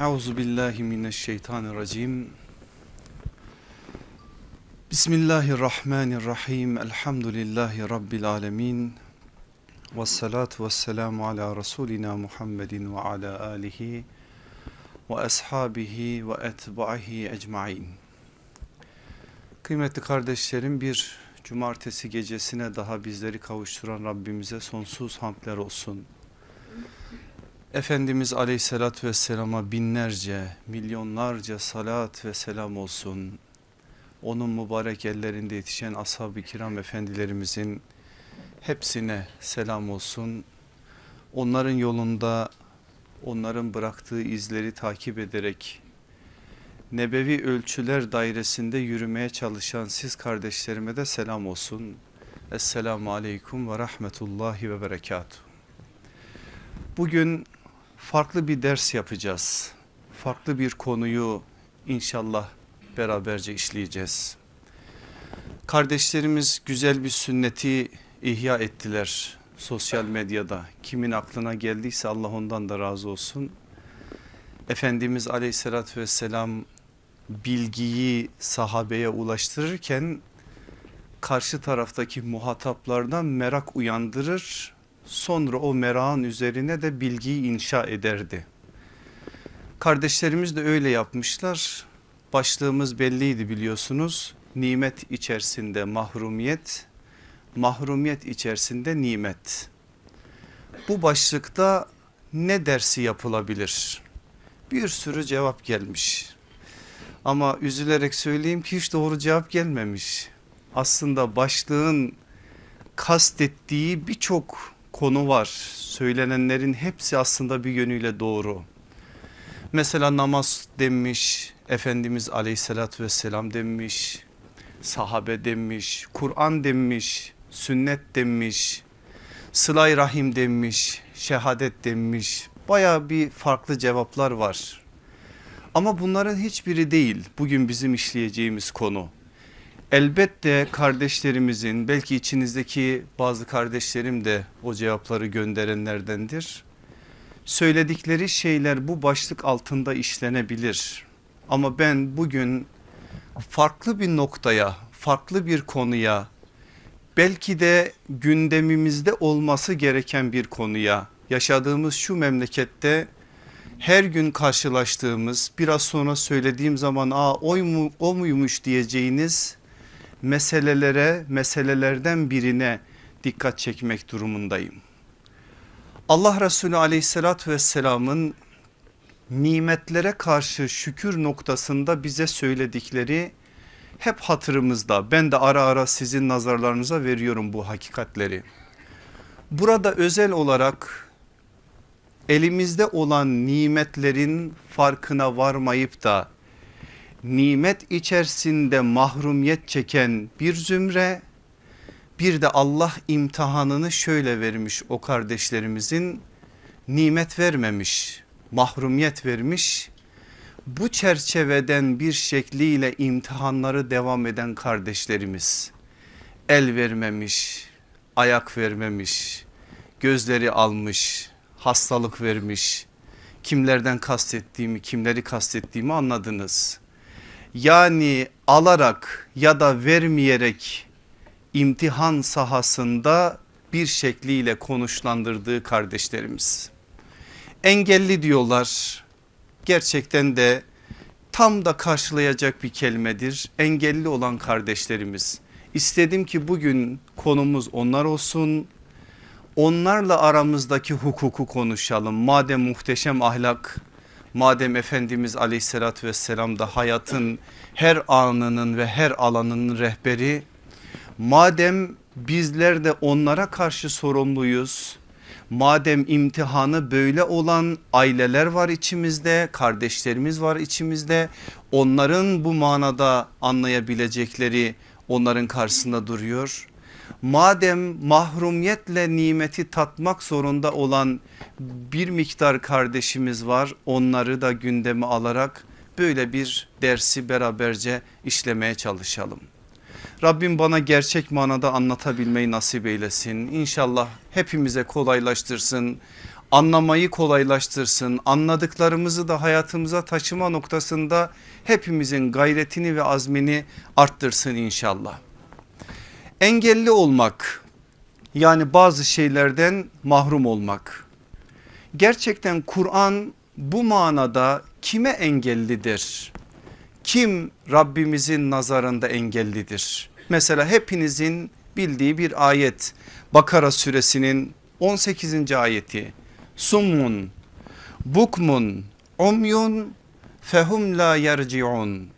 Euzu billahi mineşşeytanirracim. Bismillahirrahmanirrahim. Elhamdülillahi rabbil alamin. Ves salatu vesselamu ala rasulina Muhammedin ve ala alihi ve ashabihi ve etbahi ecmaîn. Kıymetli kardeşlerim bir cumartesi gecesine daha bizleri kavuşturan Rabbimize sonsuz hamdler olsun. Efendimiz aleyhissalatü vesselama binlerce, milyonlarca salat ve selam olsun. Onun mübarek ellerinde yetişen ashab-ı kiram efendilerimizin hepsine selam olsun. Onların yolunda, onların bıraktığı izleri takip ederek nebevi ölçüler dairesinde yürümeye çalışan siz kardeşlerime de selam olsun. Esselamu aleyküm ve rahmetullahi ve berekatuhu. Bugün farklı bir ders yapacağız. Farklı bir konuyu inşallah beraberce işleyeceğiz. Kardeşlerimiz güzel bir sünneti ihya ettiler sosyal medyada. Kimin aklına geldiyse Allah ondan da razı olsun. Efendimiz aleyhissalatü vesselam bilgiyi sahabeye ulaştırırken karşı taraftaki muhataplardan merak uyandırır sonra o merakın üzerine de bilgiyi inşa ederdi. Kardeşlerimiz de öyle yapmışlar. Başlığımız belliydi biliyorsunuz. Nimet içerisinde mahrumiyet, mahrumiyet içerisinde nimet. Bu başlıkta ne dersi yapılabilir? Bir sürü cevap gelmiş. Ama üzülerek söyleyeyim ki hiç doğru cevap gelmemiş. Aslında başlığın kastettiği birçok konu var. Söylenenlerin hepsi aslında bir yönüyle doğru. Mesela namaz demiş, Efendimiz aleyhissalatü vesselam demiş, sahabe demiş, Kur'an demiş, sünnet demiş, sılay rahim demiş, şehadet demiş. Baya bir farklı cevaplar var. Ama bunların hiçbiri değil bugün bizim işleyeceğimiz konu. Elbette kardeşlerimizin belki içinizdeki bazı kardeşlerim de o cevapları gönderenlerdendir. Söyledikleri şeyler bu başlık altında işlenebilir. Ama ben bugün farklı bir noktaya, farklı bir konuya, belki de gündemimizde olması gereken bir konuya, yaşadığımız şu memlekette her gün karşılaştığımız biraz sonra söylediğim zaman aa o, mu, o muymuş diyeceğiniz meselelere meselelerden birine dikkat çekmek durumundayım. Allah Resulü aleyhissalatü vesselamın nimetlere karşı şükür noktasında bize söyledikleri hep hatırımızda. Ben de ara ara sizin nazarlarınıza veriyorum bu hakikatleri. Burada özel olarak elimizde olan nimetlerin farkına varmayıp da nimet içerisinde mahrumiyet çeken bir zümre bir de Allah imtihanını şöyle vermiş o kardeşlerimizin nimet vermemiş mahrumiyet vermiş bu çerçeveden bir şekliyle imtihanları devam eden kardeşlerimiz el vermemiş ayak vermemiş gözleri almış hastalık vermiş kimlerden kastettiğimi kimleri kastettiğimi anladınız yani alarak ya da vermeyerek imtihan sahasında bir şekliyle konuşlandırdığı kardeşlerimiz. Engelli diyorlar gerçekten de tam da karşılayacak bir kelimedir. Engelli olan kardeşlerimiz. İstedim ki bugün konumuz onlar olsun. Onlarla aramızdaki hukuku konuşalım. Madem muhteşem ahlak Madem Efendimiz aleyhissalatü vesselam da hayatın her anının ve her alanının rehberi. Madem bizler de onlara karşı sorumluyuz. Madem imtihanı böyle olan aileler var içimizde, kardeşlerimiz var içimizde. Onların bu manada anlayabilecekleri onların karşısında duruyor madem mahrumiyetle nimeti tatmak zorunda olan bir miktar kardeşimiz var onları da gündeme alarak böyle bir dersi beraberce işlemeye çalışalım. Rabbim bana gerçek manada anlatabilmeyi nasip eylesin. İnşallah hepimize kolaylaştırsın. anlamayı kolaylaştırsın. Anladıklarımızı da hayatımıza taşıma noktasında hepimizin gayretini ve azmini arttırsın inşallah. Engelli olmak yani bazı şeylerden mahrum olmak. Gerçekten Kur'an bu manada kime engellidir? Kim Rabbimizin nazarında engellidir? Mesela hepinizin bildiği bir ayet Bakara suresinin 18. ayeti Summun bukmun umyun fehum la yerciun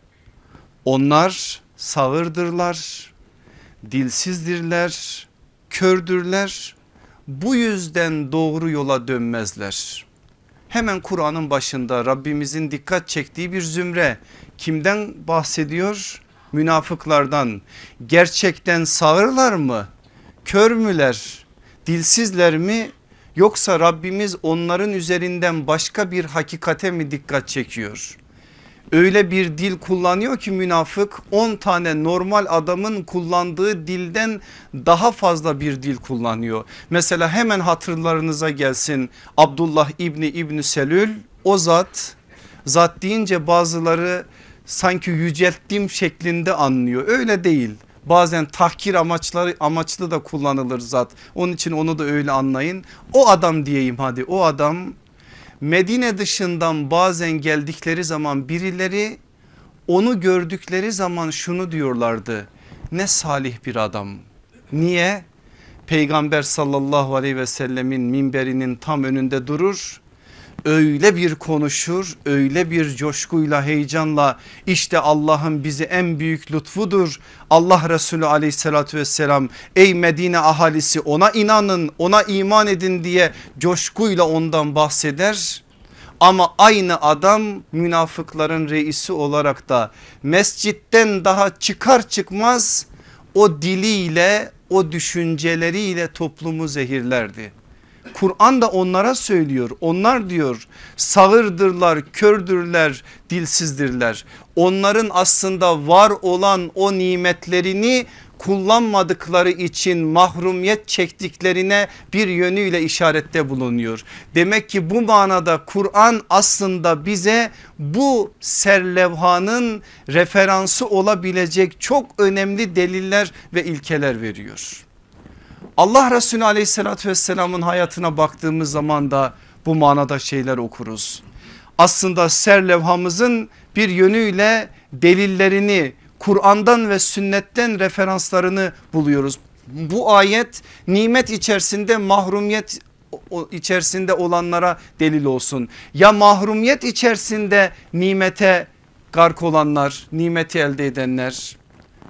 onlar sağırdırlar dilsizdirler kördürler bu yüzden doğru yola dönmezler. Hemen Kur'an'ın başında Rabbimizin dikkat çektiği bir zümre kimden bahsediyor? Münafıklardan gerçekten sağırlar mı? Kör müler? Dilsizler mi? Yoksa Rabbimiz onların üzerinden başka bir hakikate mi dikkat çekiyor? Öyle bir dil kullanıyor ki münafık 10 tane normal adamın kullandığı dilden daha fazla bir dil kullanıyor. Mesela hemen hatırlarınıza gelsin Abdullah İbni İbni Selül o zat zat deyince bazıları sanki yücelttiğim şeklinde anlıyor öyle değil. Bazen tahkir amaçları amaçlı da kullanılır zat. Onun için onu da öyle anlayın. O adam diyeyim hadi o adam Medine dışından bazen geldikleri zaman birileri onu gördükleri zaman şunu diyorlardı. Ne salih bir adam. Niye? Peygamber sallallahu aleyhi ve sellemin minberinin tam önünde durur öyle bir konuşur öyle bir coşkuyla heyecanla işte Allah'ın bizi en büyük lütfudur. Allah Resulü aleyhissalatü vesselam ey Medine ahalisi ona inanın ona iman edin diye coşkuyla ondan bahseder. Ama aynı adam münafıkların reisi olarak da mescitten daha çıkar çıkmaz o diliyle o düşünceleriyle toplumu zehirlerdi. Kur'an da onlara söylüyor. Onlar diyor sağırdırlar, kördürler, dilsizdirler. Onların aslında var olan o nimetlerini kullanmadıkları için mahrumiyet çektiklerine bir yönüyle işarette bulunuyor. Demek ki bu manada Kur'an aslında bize bu serlevhanın referansı olabilecek çok önemli deliller ve ilkeler veriyor. Allah Resulü aleyhissalatü vesselamın hayatına baktığımız zaman da bu manada şeyler okuruz. Aslında serlevhamızın bir yönüyle delillerini Kur'an'dan ve sünnetten referanslarını buluyoruz. Bu ayet nimet içerisinde mahrumiyet içerisinde olanlara delil olsun. Ya mahrumiyet içerisinde nimete gark olanlar, nimeti elde edenler.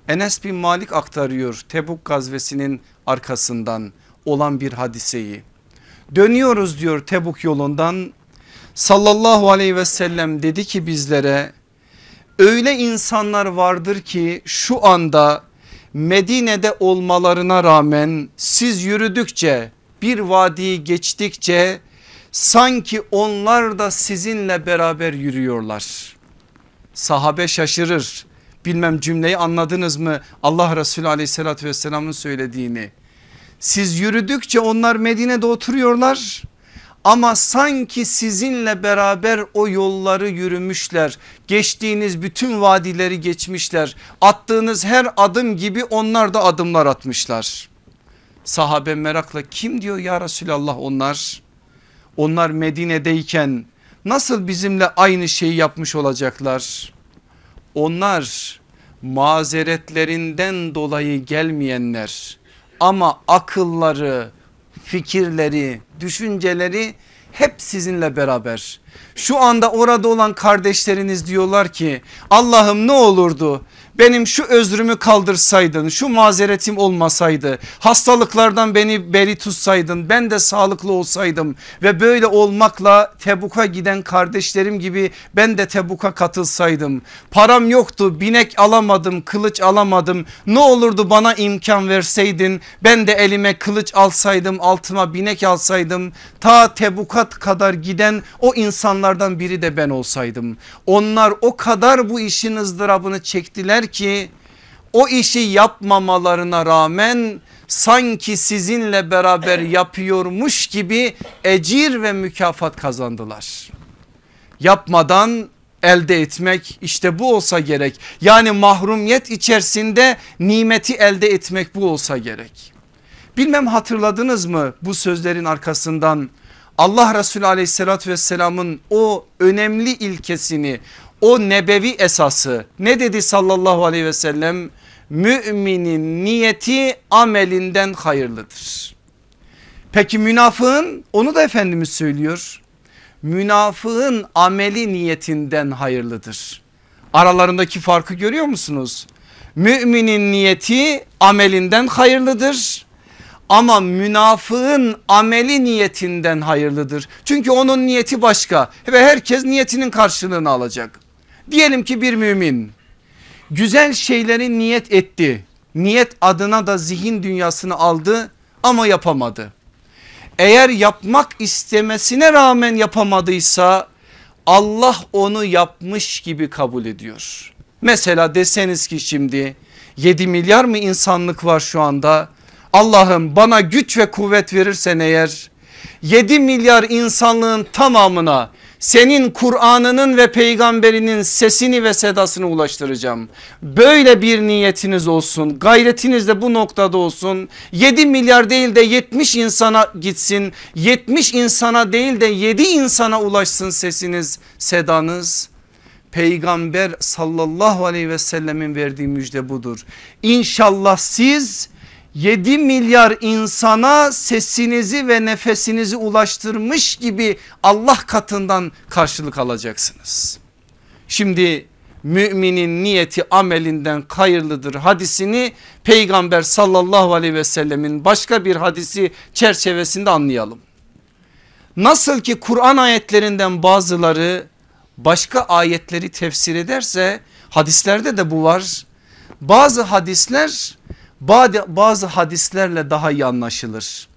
Enes bin Malik aktarıyor Tebuk gazvesinin arkasından olan bir hadiseyi. Dönüyoruz diyor Tebuk yolundan sallallahu aleyhi ve sellem dedi ki bizlere öyle insanlar vardır ki şu anda Medine'de olmalarına rağmen siz yürüdükçe bir vadiyi geçtikçe sanki onlar da sizinle beraber yürüyorlar. Sahabe şaşırır. Bilmem cümleyi anladınız mı? Allah Resulü aleyhissalatü vesselamın söylediğini. Siz yürüdükçe onlar Medine'de oturuyorlar ama sanki sizinle beraber o yolları yürümüşler. Geçtiğiniz bütün vadileri geçmişler. Attığınız her adım gibi onlar da adımlar atmışlar. Sahabe merakla kim diyor ya Resulallah onlar? Onlar Medine'deyken nasıl bizimle aynı şeyi yapmış olacaklar? Onlar mazeretlerinden dolayı gelmeyenler ama akılları, fikirleri, düşünceleri hep sizinle beraber. Şu anda orada olan kardeşleriniz diyorlar ki Allah'ım ne olurdu benim şu özrümü kaldırsaydın şu mazeretim olmasaydı hastalıklardan beni beri tutsaydın ben de sağlıklı olsaydım ve böyle olmakla Tebuk'a giden kardeşlerim gibi ben de Tebuk'a katılsaydım. Param yoktu binek alamadım kılıç alamadım. Ne olurdu bana imkan verseydin ben de elime kılıç alsaydım altıma binek alsaydım. Ta Tebuk'a kadar giden o insanlardan biri de ben olsaydım. Onlar o kadar bu işin ızdırabını çektiler ki o işi yapmamalarına rağmen sanki sizinle beraber yapıyormuş gibi ecir ve mükafat kazandılar. Yapmadan elde etmek işte bu olsa gerek. Yani mahrumiyet içerisinde nimeti elde etmek bu olsa gerek. Bilmem hatırladınız mı bu sözlerin arkasından Allah Resulü aleyhissalatü vesselamın o önemli ilkesini o nebevi esası ne dedi sallallahu aleyhi ve sellem? Müminin niyeti amelinden hayırlıdır. Peki münafığın onu da Efendimiz söylüyor. Münafığın ameli niyetinden hayırlıdır. Aralarındaki farkı görüyor musunuz? Müminin niyeti amelinden hayırlıdır ama münafığın ameli niyetinden hayırlıdır. Çünkü onun niyeti başka ve herkes niyetinin karşılığını alacak. Diyelim ki bir mümin güzel şeyleri niyet etti. Niyet adına da zihin dünyasını aldı ama yapamadı. Eğer yapmak istemesine rağmen yapamadıysa Allah onu yapmış gibi kabul ediyor. Mesela deseniz ki şimdi 7 milyar mı insanlık var şu anda? Allah'ım bana güç ve kuvvet verirsen eğer 7 milyar insanlığın tamamına senin Kur'an'ının ve peygamberinin sesini ve sedasını ulaştıracağım. Böyle bir niyetiniz olsun gayretiniz de bu noktada olsun 7 milyar değil de 70 insana gitsin 70 insana değil de 7 insana ulaşsın sesiniz sedanız. Peygamber sallallahu aleyhi ve sellemin verdiği müjde budur. İnşallah siz 7 milyar insana sesinizi ve nefesinizi ulaştırmış gibi Allah katından karşılık alacaksınız. Şimdi müminin niyeti amelinden hayırlıdır hadisini peygamber sallallahu aleyhi ve sellemin başka bir hadisi çerçevesinde anlayalım. Nasıl ki Kur'an ayetlerinden bazıları başka ayetleri tefsir ederse hadislerde de bu var. Bazı hadisler bazı hadislerle daha iyi anlaşılır.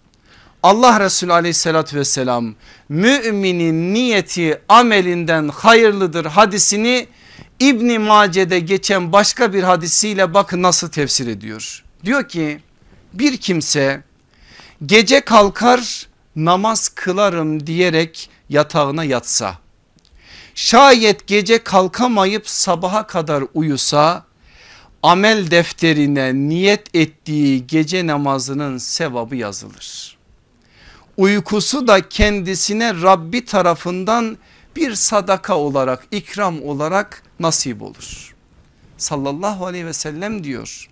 Allah Resulü aleyhissalatü vesselam müminin niyeti amelinden hayırlıdır hadisini İbni Mace'de geçen başka bir hadisiyle bakın nasıl tefsir ediyor. Diyor ki bir kimse gece kalkar namaz kılarım diyerek yatağına yatsa şayet gece kalkamayıp sabaha kadar uyusa amel defterine niyet ettiği gece namazının sevabı yazılır. Uykusu da kendisine Rabbi tarafından bir sadaka olarak ikram olarak nasip olur. Sallallahu aleyhi ve sellem diyor.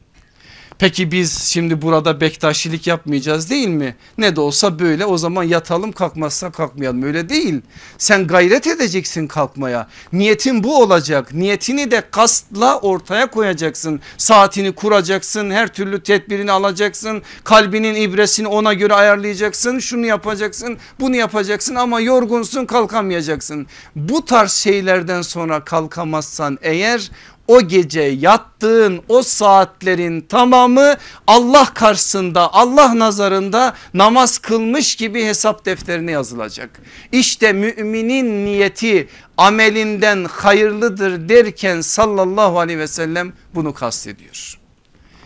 Peki biz şimdi burada bektaşilik yapmayacağız değil mi? Ne de olsa böyle o zaman yatalım kalkmazsa kalkmayalım öyle değil. Sen gayret edeceksin kalkmaya. Niyetin bu olacak. Niyetini de kastla ortaya koyacaksın. Saatini kuracaksın. Her türlü tedbirini alacaksın. Kalbinin ibresini ona göre ayarlayacaksın. Şunu yapacaksın bunu yapacaksın ama yorgunsun kalkamayacaksın. Bu tarz şeylerden sonra kalkamazsan eğer o gece yattığın o saatlerin tamamı Allah karşısında Allah nazarında namaz kılmış gibi hesap defterine yazılacak. İşte müminin niyeti amelinden hayırlıdır derken sallallahu aleyhi ve sellem bunu kastediyor.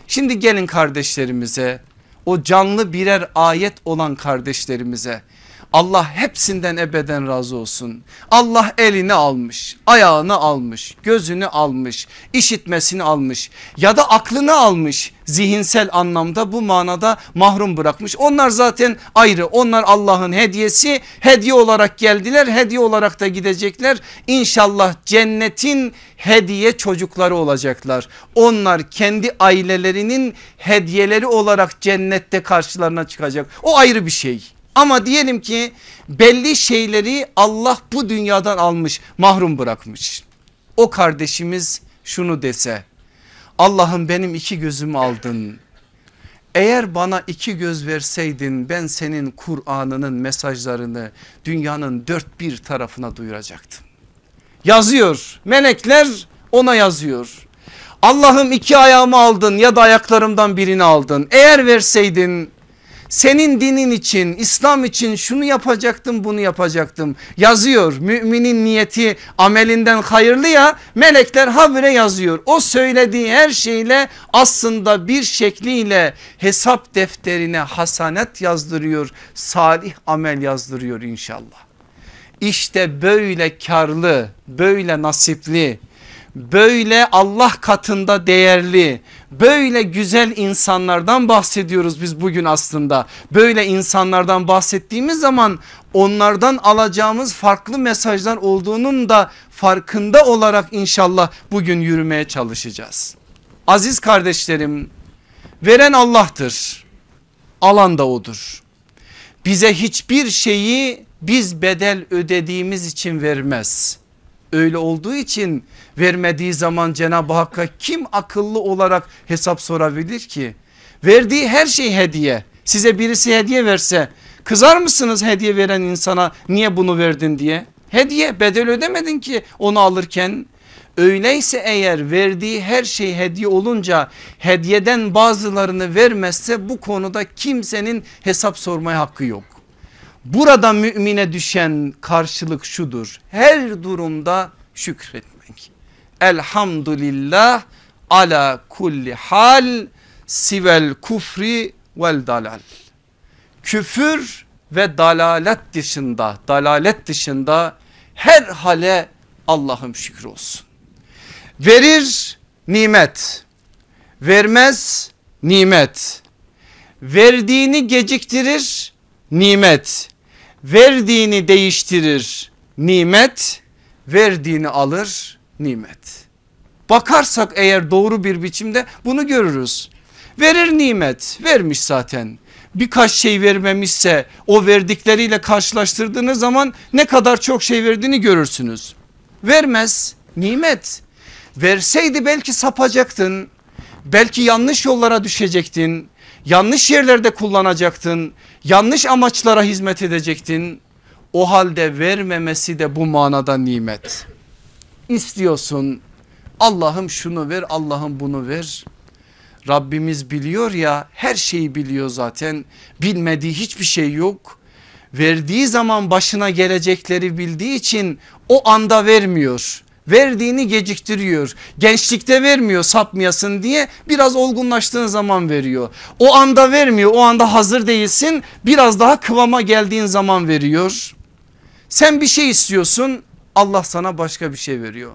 Şimdi gelin kardeşlerimize o canlı birer ayet olan kardeşlerimize Allah hepsinden ebeden razı olsun. Allah elini almış, ayağını almış, gözünü almış, işitmesini almış ya da aklını almış. Zihinsel anlamda bu manada mahrum bırakmış. Onlar zaten ayrı. Onlar Allah'ın hediyesi. Hediye olarak geldiler, hediye olarak da gidecekler. İnşallah cennetin hediye çocukları olacaklar. Onlar kendi ailelerinin hediyeleri olarak cennette karşılarına çıkacak. O ayrı bir şey. Ama diyelim ki belli şeyleri Allah bu dünyadan almış mahrum bırakmış. O kardeşimiz şunu dese Allah'ım benim iki gözümü aldın. Eğer bana iki göz verseydin ben senin Kur'an'ının mesajlarını dünyanın dört bir tarafına duyuracaktım. Yazıyor melekler ona yazıyor. Allah'ım iki ayağımı aldın ya da ayaklarımdan birini aldın. Eğer verseydin senin dinin için İslam için şunu yapacaktım bunu yapacaktım yazıyor. Müminin niyeti amelinden hayırlı ya melekler habire yazıyor. O söylediği her şeyle aslında bir şekliyle hesap defterine hasanet yazdırıyor. Salih amel yazdırıyor inşallah. İşte böyle karlı böyle nasipli böyle Allah katında değerli böyle güzel insanlardan bahsediyoruz biz bugün aslında. Böyle insanlardan bahsettiğimiz zaman onlardan alacağımız farklı mesajlar olduğunun da farkında olarak inşallah bugün yürümeye çalışacağız. Aziz kardeşlerim veren Allah'tır alan da odur. Bize hiçbir şeyi biz bedel ödediğimiz için vermez öyle olduğu için vermediği zaman Cenab-ı Hakk'a kim akıllı olarak hesap sorabilir ki? Verdiği her şey hediye. Size birisi hediye verse kızar mısınız hediye veren insana niye bunu verdin diye? Hediye bedel ödemedin ki onu alırken. Öyleyse eğer verdiği her şey hediye olunca hediyeden bazılarını vermezse bu konuda kimsenin hesap sormaya hakkı yok. Burada mümine düşen karşılık şudur. Her durumda şükretmek. Elhamdülillah ala kulli hal sivel kufri vel dalal. Küfür ve dalalet dışında dalalet dışında her hale Allah'ım şükür olsun. Verir nimet vermez nimet verdiğini geciktirir nimet verdiğini değiştirir nimet verdiğini alır nimet. Bakarsak eğer doğru bir biçimde bunu görürüz. Verir nimet vermiş zaten birkaç şey vermemişse o verdikleriyle karşılaştırdığınız zaman ne kadar çok şey verdiğini görürsünüz. Vermez nimet verseydi belki sapacaktın belki yanlış yollara düşecektin yanlış yerlerde kullanacaktın yanlış amaçlara hizmet edecektin o halde vermemesi de bu manada nimet istiyorsun Allah'ım şunu ver Allah'ım bunu ver Rabbimiz biliyor ya her şeyi biliyor zaten bilmediği hiçbir şey yok verdiği zaman başına gelecekleri bildiği için o anda vermiyor verdiğini geciktiriyor. Gençlikte vermiyor sapmayasın diye biraz olgunlaştığın zaman veriyor. O anda vermiyor o anda hazır değilsin biraz daha kıvama geldiğin zaman veriyor. Sen bir şey istiyorsun Allah sana başka bir şey veriyor.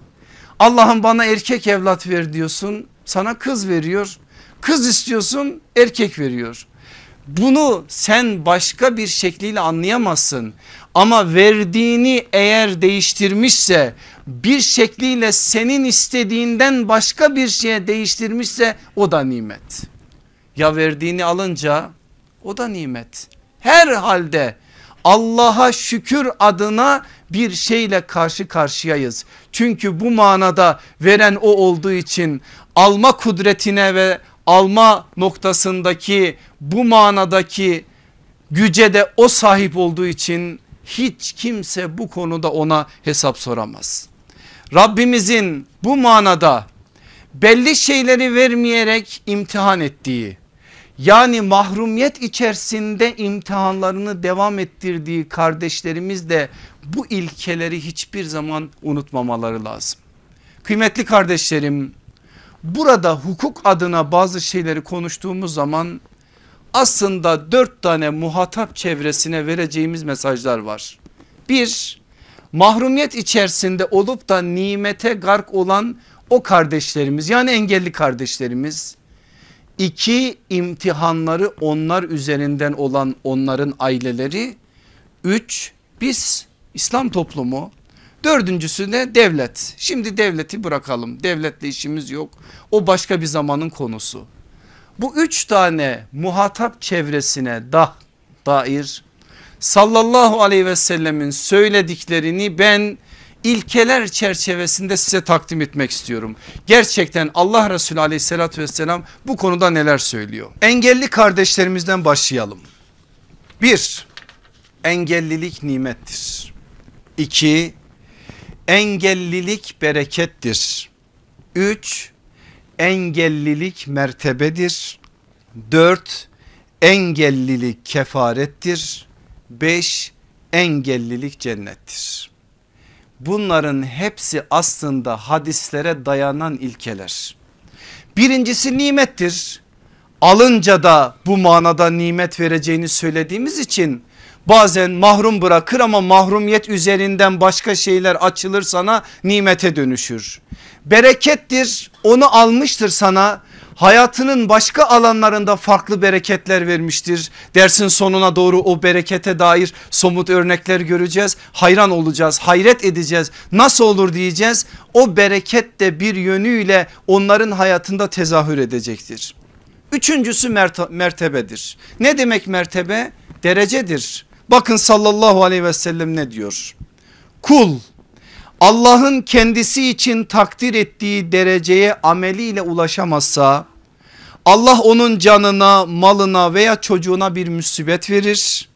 Allah'ım bana erkek evlat ver diyorsun sana kız veriyor. Kız istiyorsun erkek veriyor. Bunu sen başka bir şekliyle anlayamazsın. Ama verdiğini eğer değiştirmişse bir şekliyle senin istediğinden başka bir şeye değiştirmişse o da nimet. Ya verdiğini alınca o da nimet. Her halde Allah'a şükür adına bir şeyle karşı karşıyayız. Çünkü bu manada veren o olduğu için alma kudretine ve alma noktasındaki bu manadaki güce de o sahip olduğu için hiç kimse bu konuda ona hesap soramaz. Rabbimizin bu manada belli şeyleri vermeyerek imtihan ettiği yani mahrumiyet içerisinde imtihanlarını devam ettirdiği kardeşlerimiz de bu ilkeleri hiçbir zaman unutmamaları lazım. Kıymetli kardeşlerim burada hukuk adına bazı şeyleri konuştuğumuz zaman aslında dört tane muhatap çevresine vereceğimiz mesajlar var. Bir mahrumiyet içerisinde olup da nimete gark olan o kardeşlerimiz yani engelli kardeşlerimiz. İki imtihanları onlar üzerinden olan onların aileleri. Üç biz İslam toplumu. Dördüncüsü de devlet. Şimdi devleti bırakalım. Devletle işimiz yok. O başka bir zamanın konusu. Bu üç tane muhatap çevresine da dair sallallahu aleyhi ve sellemin söylediklerini ben ilkeler çerçevesinde size takdim etmek istiyorum. Gerçekten Allah Resulü aleyhissalatü vesselam bu konuda neler söylüyor? Engelli kardeşlerimizden başlayalım. Bir, engellilik nimettir. İki, engellilik berekettir. Üç, engellilik mertebedir. Dört, engellilik kefarettir. Beş engellilik cennettir. Bunların hepsi aslında hadislere dayanan ilkeler. Birincisi nimettir. Alınca da bu manada nimet vereceğini söylediğimiz için bazen mahrum bırakır ama mahrumiyet üzerinden başka şeyler açılır sana nimete dönüşür. Berekettir onu almıştır sana hayatının başka alanlarında farklı bereketler vermiştir. Dersin sonuna doğru o berekete dair somut örnekler göreceğiz. Hayran olacağız, hayret edeceğiz. Nasıl olur diyeceğiz. O bereket de bir yönüyle onların hayatında tezahür edecektir. Üçüncüsü mertebedir. Ne demek mertebe? Derecedir. Bakın sallallahu aleyhi ve sellem ne diyor? Kul Allah'ın kendisi için takdir ettiği dereceye ameliyle ulaşamazsa Allah onun canına malına veya çocuğuna bir musibet verir.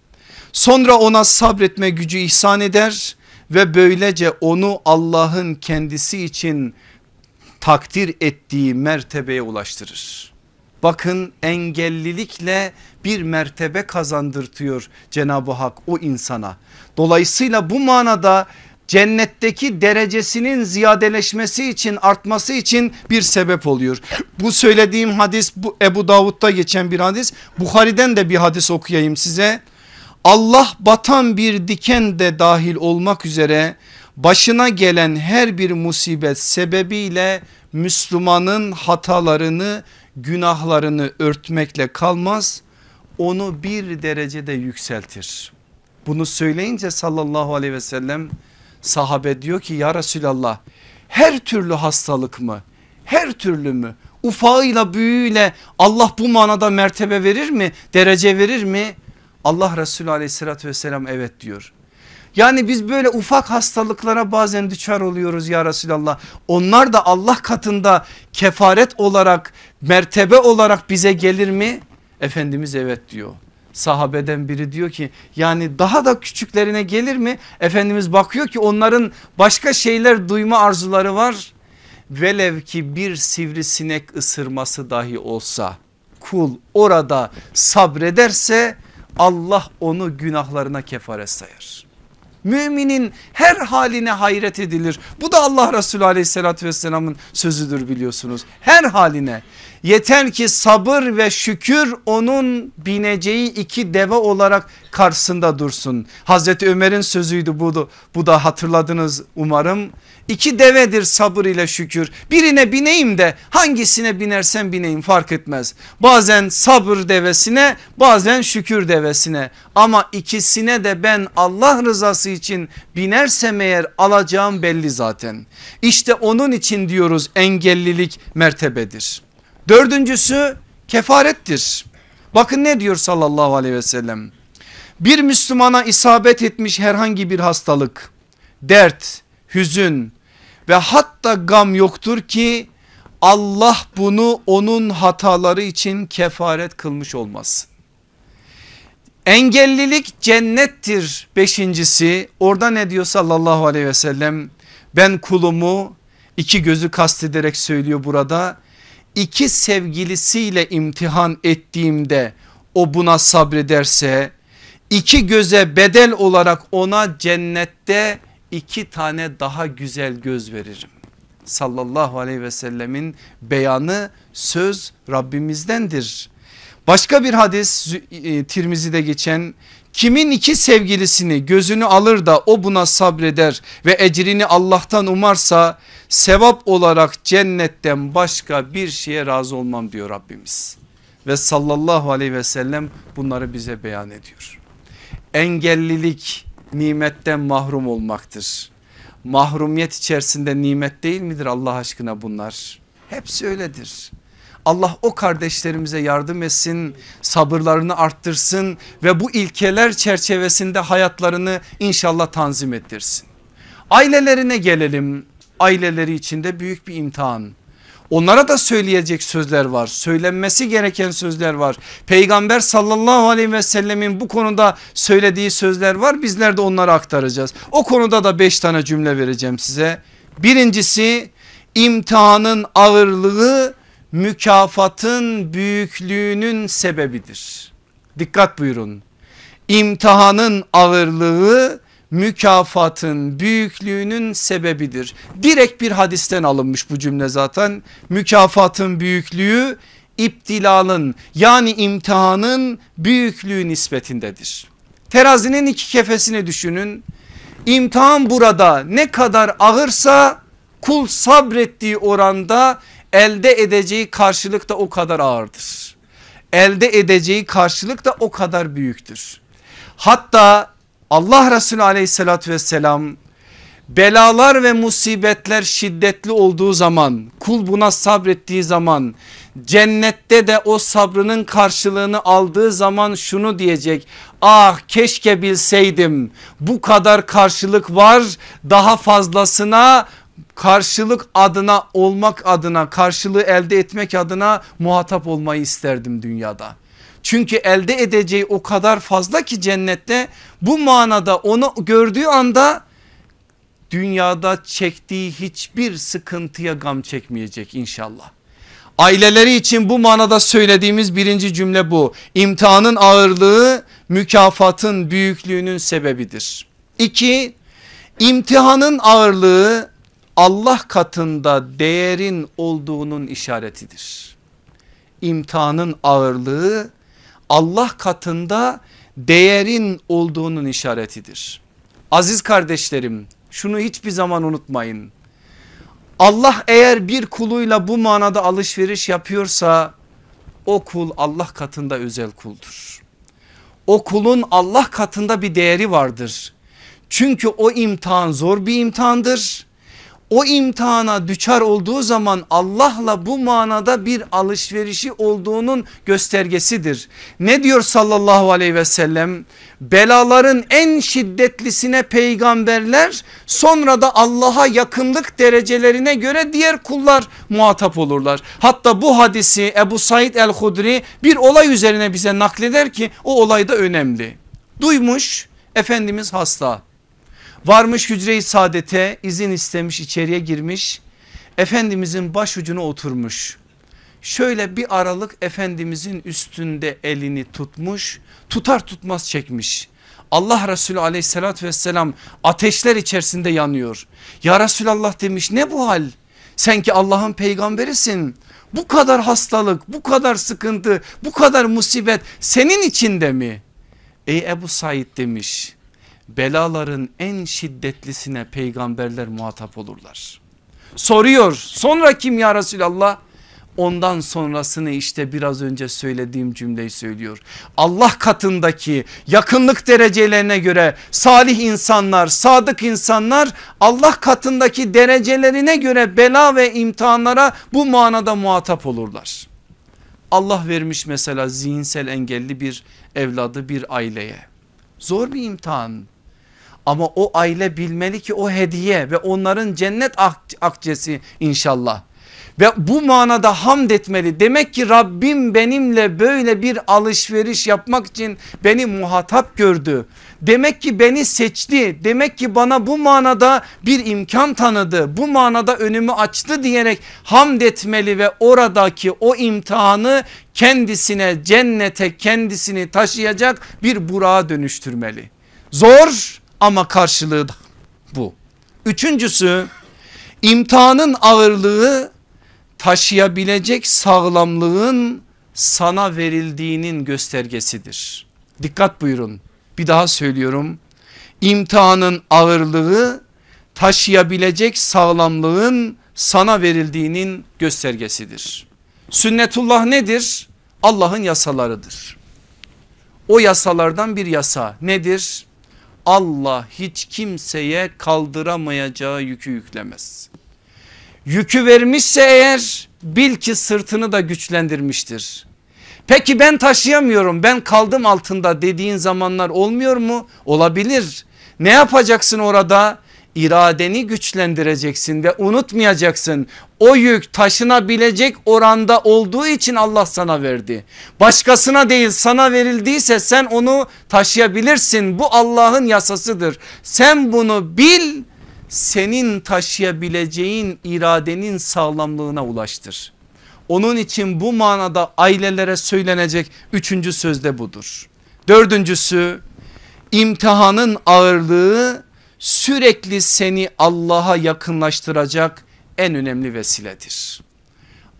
Sonra ona sabretme gücü ihsan eder ve böylece onu Allah'ın kendisi için takdir ettiği mertebeye ulaştırır. Bakın engellilikle bir mertebe kazandırtıyor Cenab-ı Hak o insana. Dolayısıyla bu manada cennetteki derecesinin ziyadeleşmesi için artması için bir sebep oluyor. Bu söylediğim hadis bu Ebu Davud'da geçen bir hadis. Bukhari'den de bir hadis okuyayım size. Allah batan bir diken de dahil olmak üzere başına gelen her bir musibet sebebiyle Müslümanın hatalarını günahlarını örtmekle kalmaz onu bir derecede yükseltir. Bunu söyleyince sallallahu aleyhi ve sellem sahabe diyor ki ya Resulallah her türlü hastalık mı her türlü mü ufağıyla büyüğüyle Allah bu manada mertebe verir mi derece verir mi? Allah Resulü aleyhissalatü vesselam evet diyor. Yani biz böyle ufak hastalıklara bazen düşer oluyoruz ya Resulallah. Onlar da Allah katında kefaret olarak mertebe olarak bize gelir mi? Efendimiz evet diyor sahabeden biri diyor ki yani daha da küçüklerine gelir mi? Efendimiz bakıyor ki onların başka şeyler duyma arzuları var. Velev ki bir sivrisinek ısırması dahi olsa kul orada sabrederse Allah onu günahlarına kefaret sayar. Müminin her haline hayret edilir. Bu da Allah Resulü aleyhissalatü vesselamın sözüdür biliyorsunuz. Her haline yeter ki sabır ve şükür onun bineceği iki deve olarak karşısında dursun. Hazreti Ömer'in sözüydü bu, bu da hatırladınız umarım. İki devedir sabır ile şükür. Birine bineyim de hangisine binersen bineyim fark etmez. Bazen sabır devesine bazen şükür devesine. Ama ikisine de ben Allah rızası için binersem eğer alacağım belli zaten. İşte onun için diyoruz engellilik mertebedir. Dördüncüsü kefarettir. Bakın ne diyor sallallahu aleyhi ve sellem. Bir Müslümana isabet etmiş herhangi bir hastalık, dert, hüzün ve hatta gam yoktur ki Allah bunu onun hataları için kefaret kılmış olmasın. Engellilik cennettir beşincisi. Orada ne diyor sallallahu aleyhi ve sellem? Ben kulumu iki gözü kastederek söylüyor burada. İki sevgilisiyle imtihan ettiğimde o buna sabrederse iki göze bedel olarak ona cennette iki tane daha güzel göz veririm. Sallallahu aleyhi ve sellemin beyanı söz Rabbimizdendir. Başka bir hadis e, Tirmizi'de geçen kimin iki sevgilisini gözünü alır da o buna sabreder ve ecrini Allah'tan umarsa sevap olarak cennetten başka bir şeye razı olmam diyor Rabbimiz. Ve sallallahu aleyhi ve sellem bunları bize beyan ediyor. Engellilik nimetten mahrum olmaktır. Mahrumiyet içerisinde nimet değil midir Allah aşkına bunlar? Hepsi öyledir. Allah o kardeşlerimize yardım etsin, sabırlarını arttırsın ve bu ilkeler çerçevesinde hayatlarını inşallah tanzim ettirsin. Ailelerine gelelim. Aileleri içinde büyük bir imtihan. Onlara da söyleyecek sözler var. Söylenmesi gereken sözler var. Peygamber sallallahu aleyhi ve sellemin bu konuda söylediği sözler var. Bizler de onları aktaracağız. O konuda da beş tane cümle vereceğim size. Birincisi imtihanın ağırlığı mükafatın büyüklüğünün sebebidir. Dikkat buyurun. İmtihanın ağırlığı mükafatın büyüklüğünün sebebidir. Direkt bir hadisten alınmış bu cümle zaten. Mükafatın büyüklüğü iptilalın yani imtihanın büyüklüğü nispetindedir. Terazinin iki kefesini düşünün. İmtihan burada ne kadar ağırsa kul sabrettiği oranda elde edeceği karşılık da o kadar ağırdır. Elde edeceği karşılık da o kadar büyüktür. Hatta Allah Resulü aleyhissalatü vesselam belalar ve musibetler şiddetli olduğu zaman kul buna sabrettiği zaman cennette de o sabrının karşılığını aldığı zaman şunu diyecek ah keşke bilseydim bu kadar karşılık var daha fazlasına karşılık adına olmak adına karşılığı elde etmek adına muhatap olmayı isterdim dünyada. Çünkü elde edeceği o kadar fazla ki cennette bu manada onu gördüğü anda dünyada çektiği hiçbir sıkıntıya gam çekmeyecek inşallah. Aileleri için bu manada söylediğimiz birinci cümle bu. İmtihanın ağırlığı mükafatın büyüklüğünün sebebidir. İki, imtihanın ağırlığı Allah katında değerin olduğunun işaretidir. İmtihanın ağırlığı Allah katında değerin olduğunun işaretidir. Aziz kardeşlerim şunu hiçbir zaman unutmayın. Allah eğer bir kuluyla bu manada alışveriş yapıyorsa o kul Allah katında özel kuldur. O kulun Allah katında bir değeri vardır. Çünkü o imtihan zor bir imtihandır o imtihana düçar olduğu zaman Allah'la bu manada bir alışverişi olduğunun göstergesidir. Ne diyor sallallahu aleyhi ve sellem? Belaların en şiddetlisine peygamberler sonra da Allah'a yakınlık derecelerine göre diğer kullar muhatap olurlar. Hatta bu hadisi Ebu Said el-Hudri bir olay üzerine bize nakleder ki o olay da önemli. Duymuş Efendimiz hasta Varmış hücre-i saadete izin istemiş içeriye girmiş. Efendimizin başucuna oturmuş. Şöyle bir aralık Efendimizin üstünde elini tutmuş tutar tutmaz çekmiş. Allah Resulü aleyhissalatü vesselam ateşler içerisinde yanıyor. Ya Resulallah demiş ne bu hal? Sen ki Allah'ın peygamberisin. Bu kadar hastalık, bu kadar sıkıntı, bu kadar musibet senin içinde mi? Ey Ebu Said demiş belaların en şiddetlisine peygamberler muhatap olurlar. Soruyor sonra kim ya Resulallah? Ondan sonrasını işte biraz önce söylediğim cümleyi söylüyor. Allah katındaki yakınlık derecelerine göre salih insanlar, sadık insanlar Allah katındaki derecelerine göre bela ve imtihanlara bu manada muhatap olurlar. Allah vermiş mesela zihinsel engelli bir evladı bir aileye. Zor bir imtihan. Ama o aile bilmeli ki o hediye ve onların cennet akçesi inşallah. Ve bu manada hamd etmeli. Demek ki Rabbim benimle böyle bir alışveriş yapmak için beni muhatap gördü. Demek ki beni seçti. Demek ki bana bu manada bir imkan tanıdı. Bu manada önümü açtı diyerek hamd etmeli ve oradaki o imtihanı kendisine cennete kendisini taşıyacak bir burağa dönüştürmeli. Zor ama karşılığı da bu. Üçüncüsü imtihanın ağırlığı taşıyabilecek sağlamlığın sana verildiğinin göstergesidir. Dikkat buyurun bir daha söylüyorum. İmtihanın ağırlığı taşıyabilecek sağlamlığın sana verildiğinin göstergesidir. Sünnetullah nedir? Allah'ın yasalarıdır. O yasalardan bir yasa nedir? Allah hiç kimseye kaldıramayacağı yükü yüklemez. Yükü vermişse eğer bil ki sırtını da güçlendirmiştir. Peki ben taşıyamıyorum ben kaldım altında dediğin zamanlar olmuyor mu? Olabilir. Ne yapacaksın orada? İradeni güçlendireceksin ve unutmayacaksın. O yük taşınabilecek oranda olduğu için Allah sana verdi. Başkasına değil sana verildiyse sen onu taşıyabilirsin. Bu Allah'ın yasasıdır. Sen bunu bil senin taşıyabileceğin iradenin sağlamlığına ulaştır. Onun için bu manada ailelere söylenecek üçüncü sözde budur. Dördüncüsü imtihanın ağırlığı sürekli seni Allah'a yakınlaştıracak en önemli vesiledir.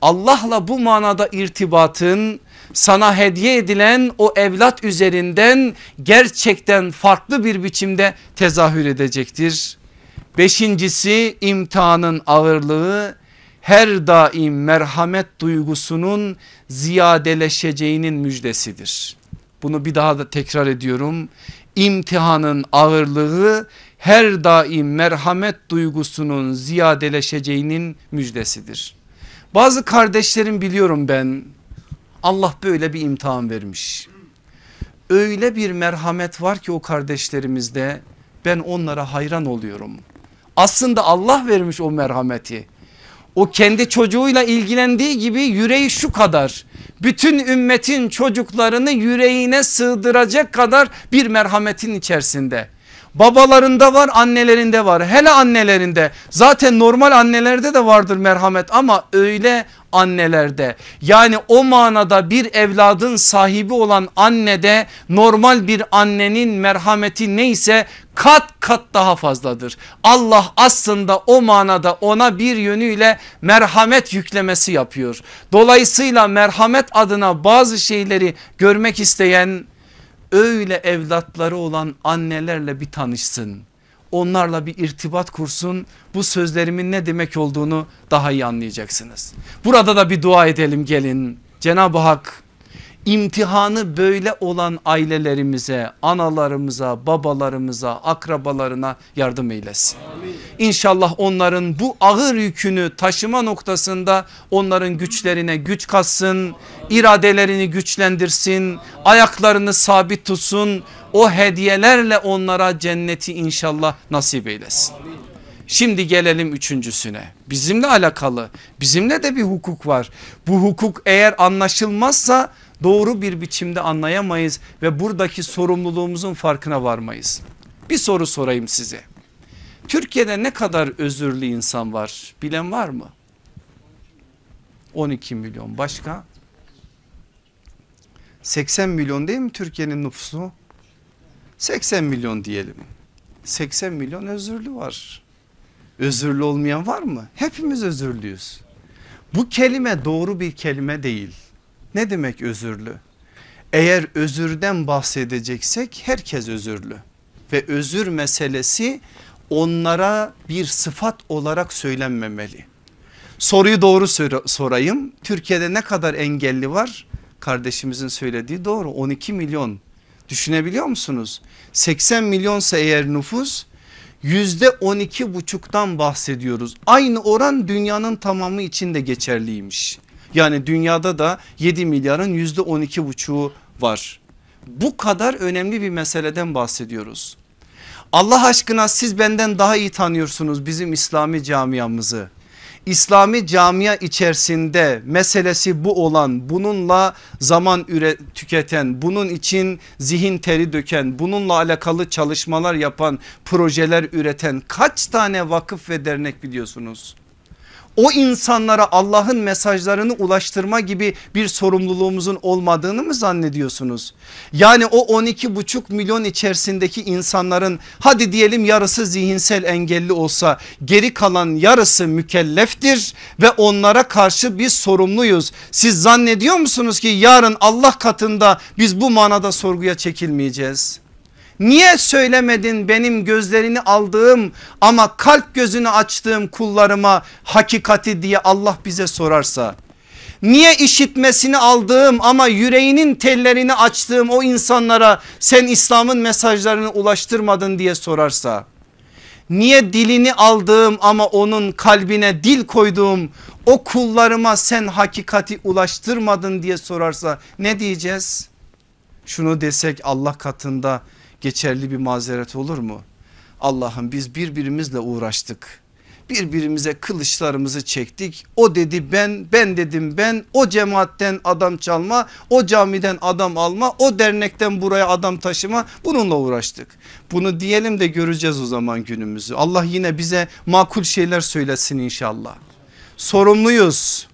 Allah'la bu manada irtibatın sana hediye edilen o evlat üzerinden gerçekten farklı bir biçimde tezahür edecektir. Beşincisi imtihanın ağırlığı her daim merhamet duygusunun ziyadeleşeceğinin müjdesidir. Bunu bir daha da tekrar ediyorum. İmtihanın ağırlığı her daim merhamet duygusunun ziyadeleşeceğinin müjdesidir. Bazı kardeşlerim biliyorum ben Allah böyle bir imtihan vermiş. Öyle bir merhamet var ki o kardeşlerimizde ben onlara hayran oluyorum. Aslında Allah vermiş o merhameti. O kendi çocuğuyla ilgilendiği gibi yüreği şu kadar. Bütün ümmetin çocuklarını yüreğine sığdıracak kadar bir merhametin içerisinde. Babalarında var annelerinde var hele annelerinde zaten normal annelerde de vardır merhamet ama öyle annelerde yani o manada bir evladın sahibi olan annede normal bir annenin merhameti neyse kat kat daha fazladır. Allah aslında o manada ona bir yönüyle merhamet yüklemesi yapıyor. Dolayısıyla merhamet adına bazı şeyleri görmek isteyen öyle evlatları olan annelerle bir tanışsın. Onlarla bir irtibat kursun. Bu sözlerimin ne demek olduğunu daha iyi anlayacaksınız. Burada da bir dua edelim gelin. Cenab-ı Hak imtihanı böyle olan ailelerimize, analarımıza, babalarımıza, akrabalarına yardım eylesin. Amin. İnşallah onların bu ağır yükünü taşıma noktasında onların güçlerine güç katsın, iradelerini güçlendirsin, ayaklarını sabit tutsun. O hediyelerle onlara cenneti inşallah nasip eylesin. Şimdi gelelim üçüncüsüne bizimle alakalı bizimle de bir hukuk var. Bu hukuk eğer anlaşılmazsa doğru bir biçimde anlayamayız ve buradaki sorumluluğumuzun farkına varmayız. Bir soru sorayım size. Türkiye'de ne kadar özürlü insan var bilen var mı? 12 milyon başka? 80 milyon değil mi Türkiye'nin nüfusu? 80 milyon diyelim. 80 milyon özürlü var. Özürlü olmayan var mı? Hepimiz özürlüyüz. Bu kelime doğru bir kelime değil. Ne demek özürlü? Eğer özürden bahsedeceksek herkes özürlü ve özür meselesi onlara bir sıfat olarak söylenmemeli. Soruyu doğru sorayım. Türkiye'de ne kadar engelli var? Kardeşimizin söylediği doğru 12 milyon. Düşünebiliyor musunuz? 80 milyonsa eğer nüfus yüzde 12 buçuktan bahsediyoruz. Aynı oran dünyanın tamamı için de geçerliymiş. Yani dünyada da 7 milyarın yüzde 12 buçuğu var. Bu kadar önemli bir meseleden bahsediyoruz. Allah aşkına siz benden daha iyi tanıyorsunuz bizim İslami camiamızı. İslami camia içerisinde meselesi bu olan bununla zaman üre, tüketen bunun için zihin teri döken bununla alakalı çalışmalar yapan projeler üreten kaç tane vakıf ve dernek biliyorsunuz? O insanlara Allah'ın mesajlarını ulaştırma gibi bir sorumluluğumuzun olmadığını mı zannediyorsunuz? Yani o 12 buçuk milyon içerisindeki insanların hadi diyelim yarısı zihinsel engelli olsa geri kalan yarısı mükelleftir ve onlara karşı biz sorumluyuz. Siz zannediyor musunuz ki yarın Allah katında biz bu manada sorguya çekilmeyeceğiz? Niye söylemedin benim gözlerini aldığım ama kalp gözünü açtığım kullarıma hakikati diye Allah bize sorarsa? Niye işitmesini aldığım ama yüreğinin tellerini açtığım o insanlara sen İslam'ın mesajlarını ulaştırmadın diye sorarsa? Niye dilini aldığım ama onun kalbine dil koyduğum o kullarıma sen hakikati ulaştırmadın diye sorarsa ne diyeceğiz? Şunu desek Allah katında geçerli bir mazeret olur mu? Allah'ım biz birbirimizle uğraştık. Birbirimize kılıçlarımızı çektik. O dedi ben, ben dedim ben. O cemaatten adam çalma, o camiden adam alma, o dernekten buraya adam taşıma. Bununla uğraştık. Bunu diyelim de göreceğiz o zaman günümüzü. Allah yine bize makul şeyler söylesin inşallah. Sorumluyuz.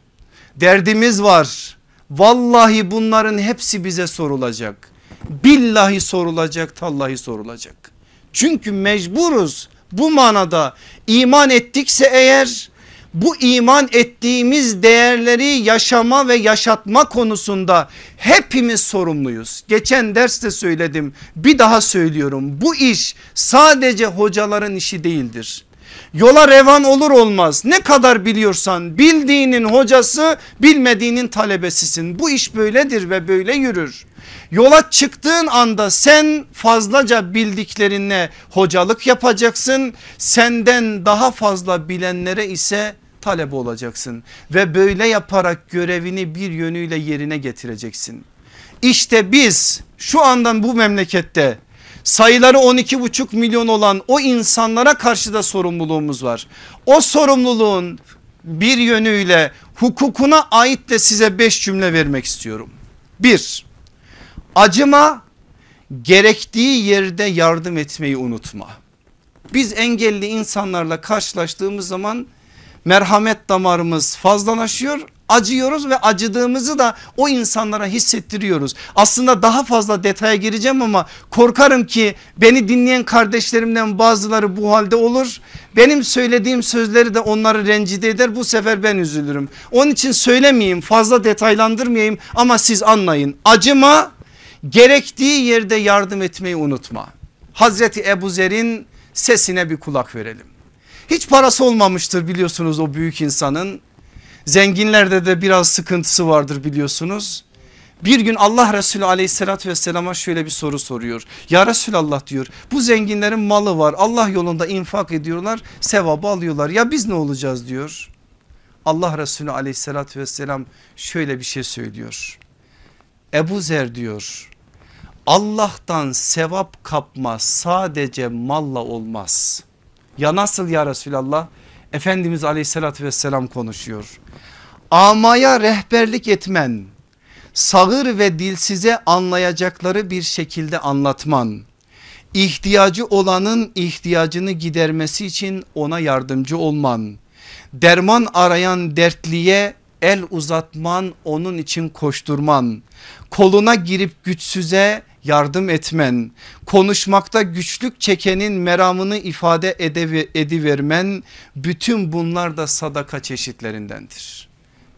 derdimiz var. Vallahi bunların hepsi bize sorulacak. Billahi sorulacak, tallahi sorulacak. Çünkü mecburuz bu manada iman ettikse eğer bu iman ettiğimiz değerleri yaşama ve yaşatma konusunda hepimiz sorumluyuz. Geçen derste söyledim bir daha söylüyorum bu iş sadece hocaların işi değildir. Yola revan olur olmaz ne kadar biliyorsan bildiğinin hocası bilmediğinin talebesisin. Bu iş böyledir ve böyle yürür. Yola çıktığın anda sen fazlaca bildiklerine hocalık yapacaksın. Senden daha fazla bilenlere ise talep olacaksın ve böyle yaparak görevini bir yönüyle yerine getireceksin. İşte biz şu andan bu memlekette sayıları 12,5 milyon olan o insanlara karşı da sorumluluğumuz var. O sorumluluğun bir yönüyle hukukuna ait de size 5 cümle vermek istiyorum. Bir, acıma gerektiği yerde yardım etmeyi unutma. Biz engelli insanlarla karşılaştığımız zaman merhamet damarımız fazlalaşıyor acıyoruz ve acıdığımızı da o insanlara hissettiriyoruz. Aslında daha fazla detaya gireceğim ama korkarım ki beni dinleyen kardeşlerimden bazıları bu halde olur. Benim söylediğim sözleri de onları rencide eder bu sefer ben üzülürüm. Onun için söylemeyeyim fazla detaylandırmayayım ama siz anlayın. Acıma gerektiği yerde yardım etmeyi unutma. Hazreti Ebu Zer'in sesine bir kulak verelim. Hiç parası olmamıştır biliyorsunuz o büyük insanın. Zenginlerde de biraz sıkıntısı vardır biliyorsunuz. Bir gün Allah Resulü aleyhissalatü vesselama şöyle bir soru soruyor. Ya Resulallah diyor bu zenginlerin malı var Allah yolunda infak ediyorlar sevabı alıyorlar ya biz ne olacağız diyor. Allah Resulü aleyhissalatü vesselam şöyle bir şey söylüyor. Ebu Zer diyor Allah'tan sevap kapma sadece malla olmaz. Ya nasıl ya Resulallah? Efendimiz aleyhissalatü vesselam konuşuyor. Amaya rehberlik etmen, sağır ve dilsize anlayacakları bir şekilde anlatman, ihtiyacı olanın ihtiyacını gidermesi için ona yardımcı olman, derman arayan dertliye el uzatman onun için koşturman, koluna girip güçsüze yardım etmen, konuşmakta güçlük çekenin meramını ifade edivermen bütün bunlar da sadaka çeşitlerindendir.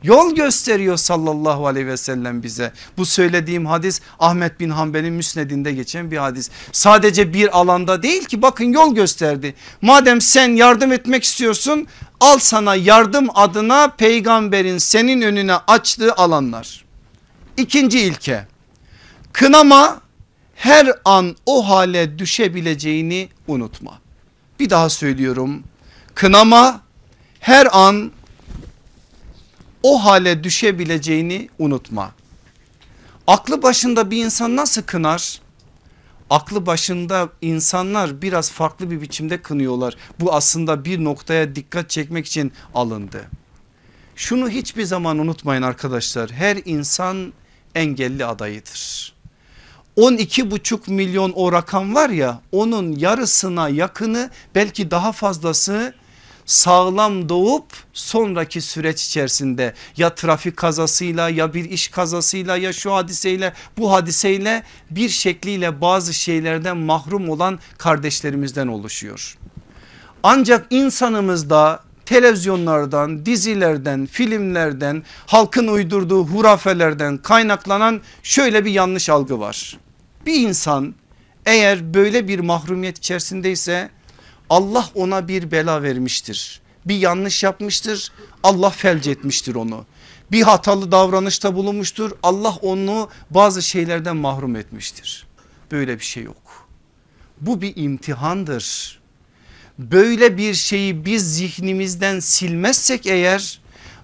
Yol gösteriyor sallallahu aleyhi ve sellem bize. Bu söylediğim hadis Ahmet bin Hanbel'in müsnedinde geçen bir hadis. Sadece bir alanda değil ki bakın yol gösterdi. Madem sen yardım etmek istiyorsun al sana yardım adına peygamberin senin önüne açtığı alanlar. İkinci ilke kınama her an o hale düşebileceğini unutma. Bir daha söylüyorum. Kınama her an o hale düşebileceğini unutma. Aklı başında bir insan nasıl kınar? Aklı başında insanlar biraz farklı bir biçimde kınıyorlar. Bu aslında bir noktaya dikkat çekmek için alındı. Şunu hiçbir zaman unutmayın arkadaşlar. Her insan engelli adayıdır. 12,5 milyon o rakam var ya onun yarısına yakını belki daha fazlası sağlam doğup sonraki süreç içerisinde ya trafik kazasıyla ya bir iş kazasıyla ya şu hadiseyle bu hadiseyle bir şekliyle bazı şeylerden mahrum olan kardeşlerimizden oluşuyor. Ancak insanımızda televizyonlardan, dizilerden, filmlerden, halkın uydurduğu hurafelerden kaynaklanan şöyle bir yanlış algı var. Bir insan eğer böyle bir mahrumiyet içerisindeyse Allah ona bir bela vermiştir. Bir yanlış yapmıştır Allah felç etmiştir onu. Bir hatalı davranışta bulunmuştur Allah onu bazı şeylerden mahrum etmiştir. Böyle bir şey yok. Bu bir imtihandır. Böyle bir şeyi biz zihnimizden silmezsek eğer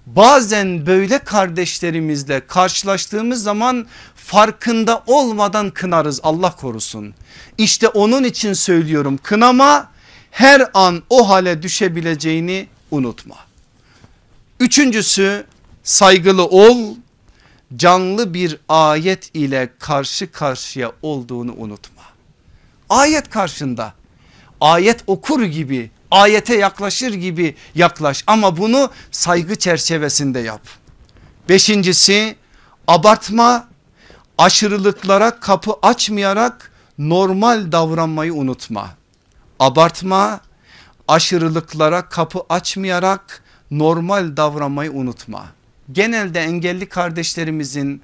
bazen böyle kardeşlerimizle karşılaştığımız zaman farkında olmadan kınarız Allah korusun. İşte onun için söylüyorum kınama her an o hale düşebileceğini unutma. Üçüncüsü saygılı ol canlı bir ayet ile karşı karşıya olduğunu unutma. Ayet karşında ayet okur gibi ayete yaklaşır gibi yaklaş ama bunu saygı çerçevesinde yap. Beşincisi abartma aşırılıklara kapı açmayarak normal davranmayı unutma. Abartma aşırılıklara kapı açmayarak normal davranmayı unutma. Genelde engelli kardeşlerimizin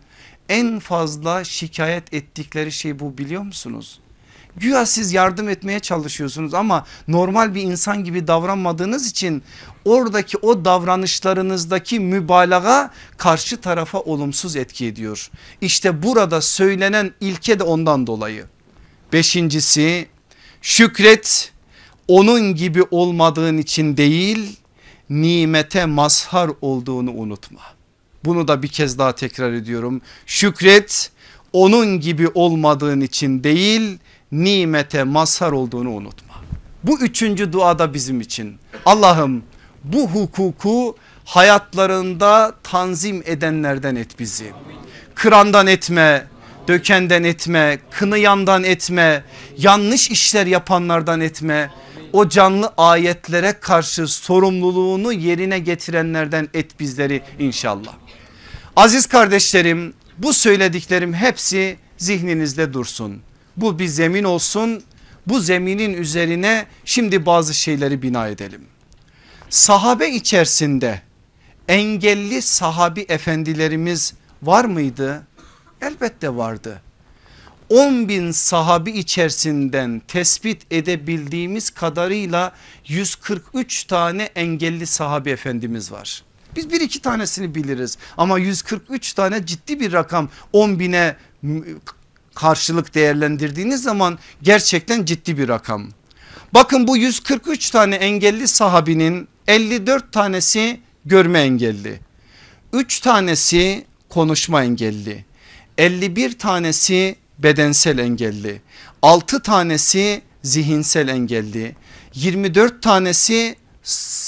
en fazla şikayet ettikleri şey bu biliyor musunuz? Güya siz yardım etmeye çalışıyorsunuz ama normal bir insan gibi davranmadığınız için oradaki o davranışlarınızdaki mübalağa karşı tarafa olumsuz etki ediyor. İşte burada söylenen ilke de ondan dolayı. Beşincisi şükret onun gibi olmadığın için değil nimete mazhar olduğunu unutma. Bunu da bir kez daha tekrar ediyorum. Şükret onun gibi olmadığın için değil nimete mazhar olduğunu unutma. Bu üçüncü dua da bizim için. Allah'ım bu hukuku hayatlarında tanzim edenlerden et bizi. Kırandan etme, dökenden etme, kınıyandan etme, yanlış işler yapanlardan etme. O canlı ayetlere karşı sorumluluğunu yerine getirenlerden et bizleri inşallah. Aziz kardeşlerim bu söylediklerim hepsi zihninizde dursun. Bu bir zemin olsun. Bu zeminin üzerine şimdi bazı şeyleri bina edelim. Sahabe içerisinde engelli sahabi efendilerimiz var mıydı? Elbette vardı. 10 bin sahabi içerisinden tespit edebildiğimiz kadarıyla 143 tane engelli sahabi efendimiz var. Biz bir iki tanesini biliriz ama 143 tane ciddi bir rakam 10 bine karşılık değerlendirdiğiniz zaman gerçekten ciddi bir rakam. Bakın bu 143 tane engelli sahabinin 54 tanesi görme engelli. 3 tanesi konuşma engelli. 51 tanesi bedensel engelli. 6 tanesi zihinsel engelli. 24 tanesi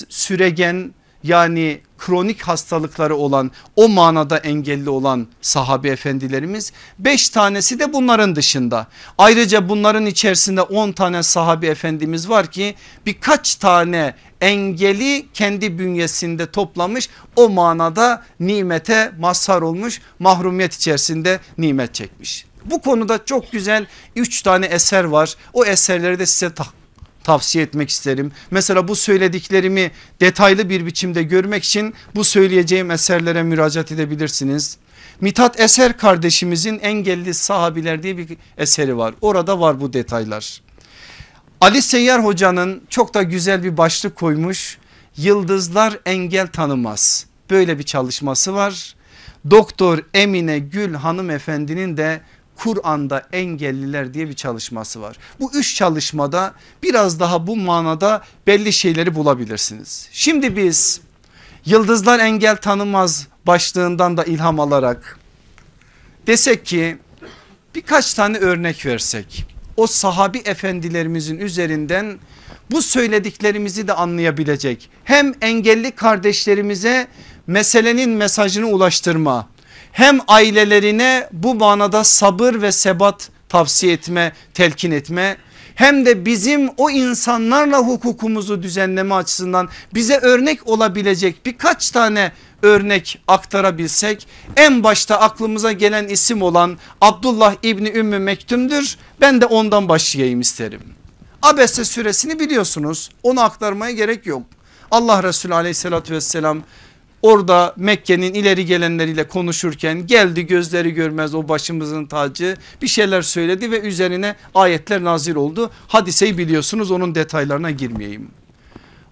süregen yani kronik hastalıkları olan o manada engelli olan sahabe efendilerimiz 5 tanesi de bunların dışında. Ayrıca bunların içerisinde 10 tane sahabe efendimiz var ki birkaç tane engeli kendi bünyesinde toplamış o manada nimete mazhar olmuş mahrumiyet içerisinde nimet çekmiş. Bu konuda çok güzel 3 tane eser var o eserleri de size tavsiye etmek isterim. Mesela bu söylediklerimi detaylı bir biçimde görmek için bu söyleyeceğim eserlere müracaat edebilirsiniz. Mithat Eser kardeşimizin engelli sahabiler diye bir eseri var. Orada var bu detaylar. Ali Seyyar hocanın çok da güzel bir başlık koymuş. Yıldızlar engel tanımaz. Böyle bir çalışması var. Doktor Emine Gül hanımefendinin de Kur'an'da engelliler diye bir çalışması var. Bu üç çalışmada biraz daha bu manada belli şeyleri bulabilirsiniz. Şimdi biz yıldızlar engel tanımaz başlığından da ilham alarak desek ki birkaç tane örnek versek o sahabi efendilerimizin üzerinden bu söylediklerimizi de anlayabilecek hem engelli kardeşlerimize meselenin mesajını ulaştırma hem ailelerine bu manada sabır ve sebat tavsiye etme, telkin etme hem de bizim o insanlarla hukukumuzu düzenleme açısından bize örnek olabilecek birkaç tane örnek aktarabilsek en başta aklımıza gelen isim olan Abdullah İbni Ümmü Mektum'dur. Ben de ondan başlayayım isterim. Abese suresini biliyorsunuz onu aktarmaya gerek yok. Allah Resulü aleyhissalatü vesselam orada Mekke'nin ileri gelenleriyle konuşurken geldi gözleri görmez o başımızın tacı bir şeyler söyledi ve üzerine ayetler nazil oldu. Hadiseyi biliyorsunuz onun detaylarına girmeyeyim.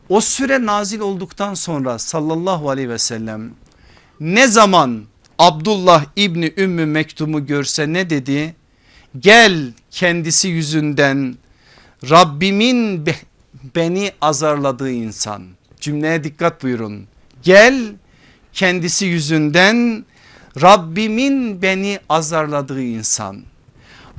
O süre nazil olduktan sonra sallallahu aleyhi ve sellem ne zaman Abdullah İbni Ümmü Mektum'u görse ne dedi? Gel kendisi yüzünden Rabbimin beni azarladığı insan. Cümleye dikkat buyurun. Gel kendisi yüzünden Rabbimin beni azarladığı insan.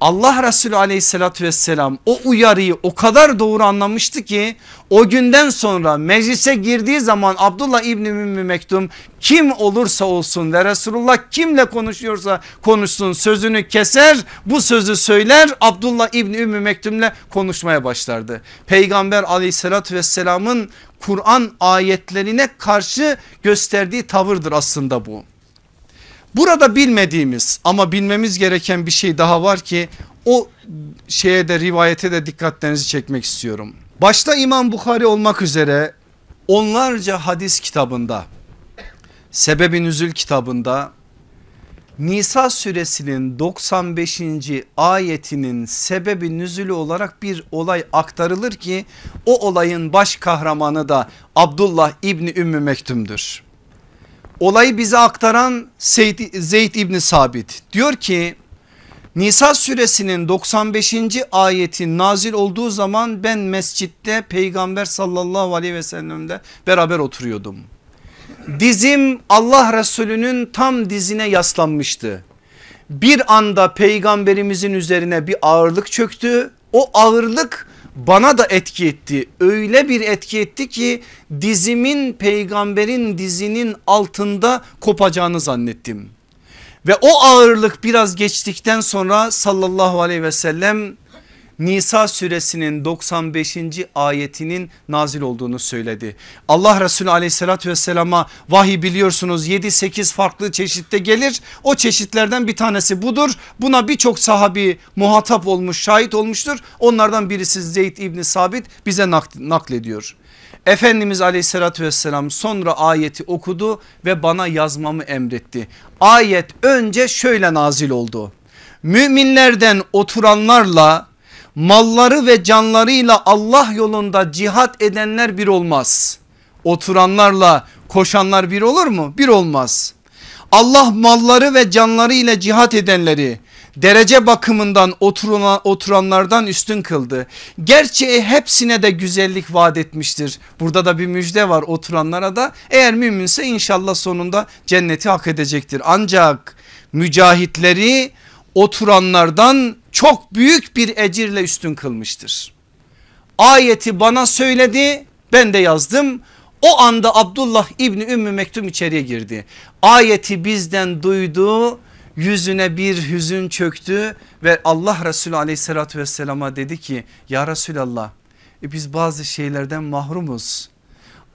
Allah Resulü aleyhissalatü vesselam o uyarıyı o kadar doğru anlamıştı ki o günden sonra meclise girdiği zaman Abdullah İbni Ümmü Mektum kim olursa olsun ve Resulullah kimle konuşuyorsa konuşsun sözünü keser bu sözü söyler Abdullah İbni Ümmü Mektum'le konuşmaya başlardı. Peygamber aleyhissalatü vesselamın Kur'an ayetlerine karşı gösterdiği tavırdır aslında bu. Burada bilmediğimiz ama bilmemiz gereken bir şey daha var ki o şeye de rivayete de dikkatlerinizi çekmek istiyorum. Başta İmam Bukhari olmak üzere onlarca hadis kitabında Sebebi Nüzül kitabında Nisa suresinin 95. ayetinin sebebi nüzülü olarak bir olay aktarılır ki o olayın baş kahramanı da Abdullah İbni Ümmü Mektum'dur. Olayı bize aktaran Zeyd, Zeyd İbni Sabit diyor ki Nisa suresinin 95. ayeti nazil olduğu zaman ben mescitte peygamber sallallahu aleyhi ve sellem'de beraber oturuyordum. Dizim Allah Resulü'nün tam dizine yaslanmıştı. Bir anda peygamberimizin üzerine bir ağırlık çöktü. O ağırlık bana da etki etti. Öyle bir etki etti ki dizimin peygamberin dizinin altında kopacağını zannettim. Ve o ağırlık biraz geçtikten sonra sallallahu aleyhi ve sellem Nisa suresinin 95. ayetinin nazil olduğunu söyledi. Allah Resulü aleyhissalatü vesselama vahiy biliyorsunuz 7-8 farklı çeşitte gelir. O çeşitlerden bir tanesi budur. Buna birçok sahabi muhatap olmuş şahit olmuştur. Onlardan birisi Zeyd İbni Sabit bize naklediyor. Efendimiz aleyhissalatü vesselam sonra ayeti okudu ve bana yazmamı emretti. Ayet önce şöyle nazil oldu. Müminlerden oturanlarla malları ve canlarıyla Allah yolunda cihat edenler bir olmaz. Oturanlarla koşanlar bir olur mu? Bir olmaz. Allah malları ve canları ile cihat edenleri derece bakımından oturan, oturanlardan üstün kıldı. Gerçi hepsine de güzellik vaat etmiştir. Burada da bir müjde var oturanlara da eğer müminse inşallah sonunda cenneti hak edecektir. Ancak mücahitleri oturanlardan çok büyük bir ecirle üstün kılmıştır. Ayeti bana söyledi ben de yazdım. O anda Abdullah İbni Ümmü Mektum içeriye girdi. Ayeti bizden duydu yüzüne bir hüzün çöktü ve Allah Resulü aleyhissalatü vesselama dedi ki ya Resulallah e biz bazı şeylerden mahrumuz.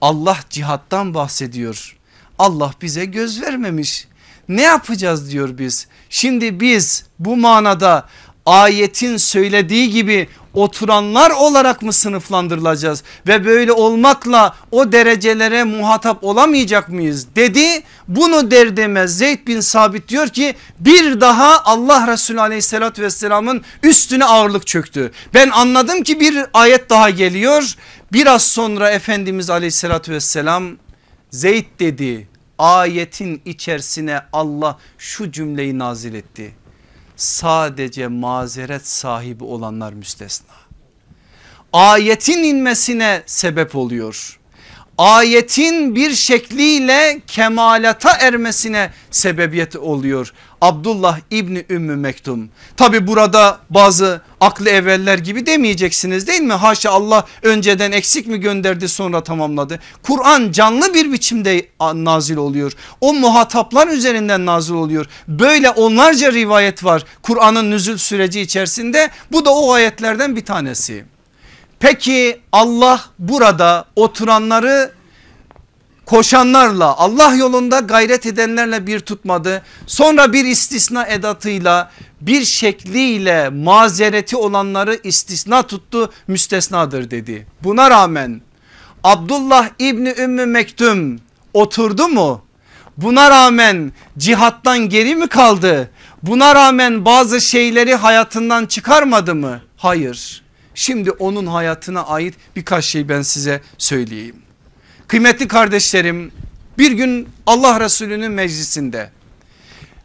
Allah cihattan bahsediyor. Allah bize göz vermemiş. Ne yapacağız diyor biz. Şimdi biz bu manada ayetin söylediği gibi oturanlar olarak mı sınıflandırılacağız ve böyle olmakla o derecelere muhatap olamayacak mıyız dedi. Bunu der demez Zeyd bin Sabit diyor ki bir daha Allah Resulü aleyhissalatü vesselamın üstüne ağırlık çöktü. Ben anladım ki bir ayet daha geliyor. Biraz sonra Efendimiz aleyhissalatü vesselam Zeyd dedi ayetin içerisine Allah şu cümleyi nazil etti sadece mazeret sahibi olanlar müstesna. Ayetin inmesine sebep oluyor. Ayetin bir şekliyle kemalata ermesine sebebiyet oluyor. Abdullah İbni Ümmü Mektum. Tabi burada bazı aklı evveller gibi demeyeceksiniz değil mi? Haşa Allah önceden eksik mi gönderdi sonra tamamladı. Kur'an canlı bir biçimde nazil oluyor. O muhataplar üzerinden nazil oluyor. Böyle onlarca rivayet var Kur'an'ın nüzül süreci içerisinde. Bu da o ayetlerden bir tanesi. Peki Allah burada oturanları koşanlarla Allah yolunda gayret edenlerle bir tutmadı. Sonra bir istisna edatıyla bir şekliyle mazereti olanları istisna tuttu müstesnadır dedi. Buna rağmen Abdullah İbni Ümmü Mektum oturdu mu? Buna rağmen cihattan geri mi kaldı? Buna rağmen bazı şeyleri hayatından çıkarmadı mı? Hayır. Şimdi onun hayatına ait birkaç şey ben size söyleyeyim. Kıymetli kardeşlerim bir gün Allah Resulü'nün meclisinde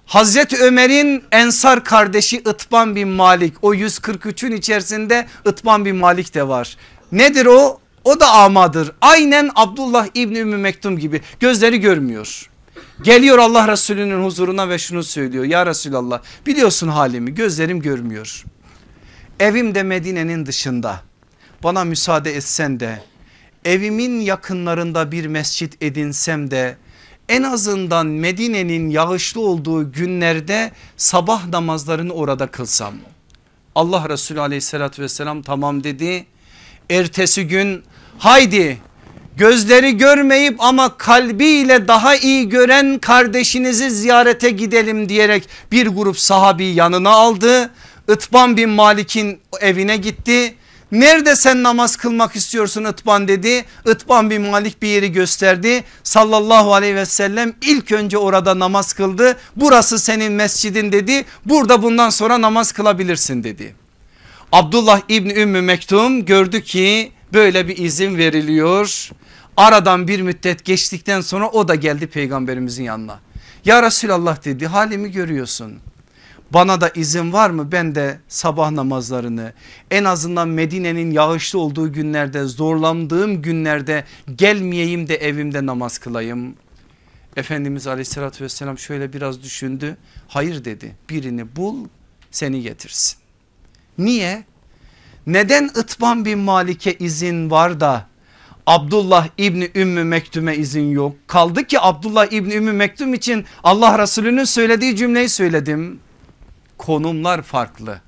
Hazreti Ömer'in Ensar kardeşi Itban bin Malik o 143'ün içerisinde Itban bin Malik de var. Nedir o? O da amadır. Aynen Abdullah İbni Ümmü Mektum gibi gözleri görmüyor. Geliyor Allah Resulü'nün huzuruna ve şunu söylüyor. Ya Resulallah biliyorsun halimi gözlerim görmüyor. Evim de Medine'nin dışında. Bana müsaade etsen de evimin yakınlarında bir mescit edinsem de en azından Medine'nin yağışlı olduğu günlerde sabah namazlarını orada kılsam. Allah Resulü aleyhissalatü vesselam tamam dedi. Ertesi gün haydi gözleri görmeyip ama kalbiyle daha iyi gören kardeşinizi ziyarete gidelim diyerek bir grup sahabi yanına aldı. Itban bin Malik'in evine gitti. Nerede sen namaz kılmak istiyorsun Itban dedi. Itban bin Malik bir yeri gösterdi. Sallallahu aleyhi ve sellem ilk önce orada namaz kıldı. Burası senin mescidin dedi. Burada bundan sonra namaz kılabilirsin dedi. Abdullah İbni Ümmü Mektum gördü ki böyle bir izin veriliyor. Aradan bir müddet geçtikten sonra o da geldi peygamberimizin yanına. Ya Resulallah dedi halimi görüyorsun. Bana da izin var mı ben de sabah namazlarını en azından Medine'nin yağışlı olduğu günlerde zorlandığım günlerde gelmeyeyim de evimde namaz kılayım. Efendimiz aleyhissalatü vesselam şöyle biraz düşündü. Hayır dedi birini bul seni getirsin. Niye? Neden Itban bin Malik'e izin var da Abdullah İbni Ümmü Mektum'e izin yok. Kaldı ki Abdullah İbni Ümmü Mektum için Allah Resulü'nün söylediği cümleyi söyledim. Konumlar farklı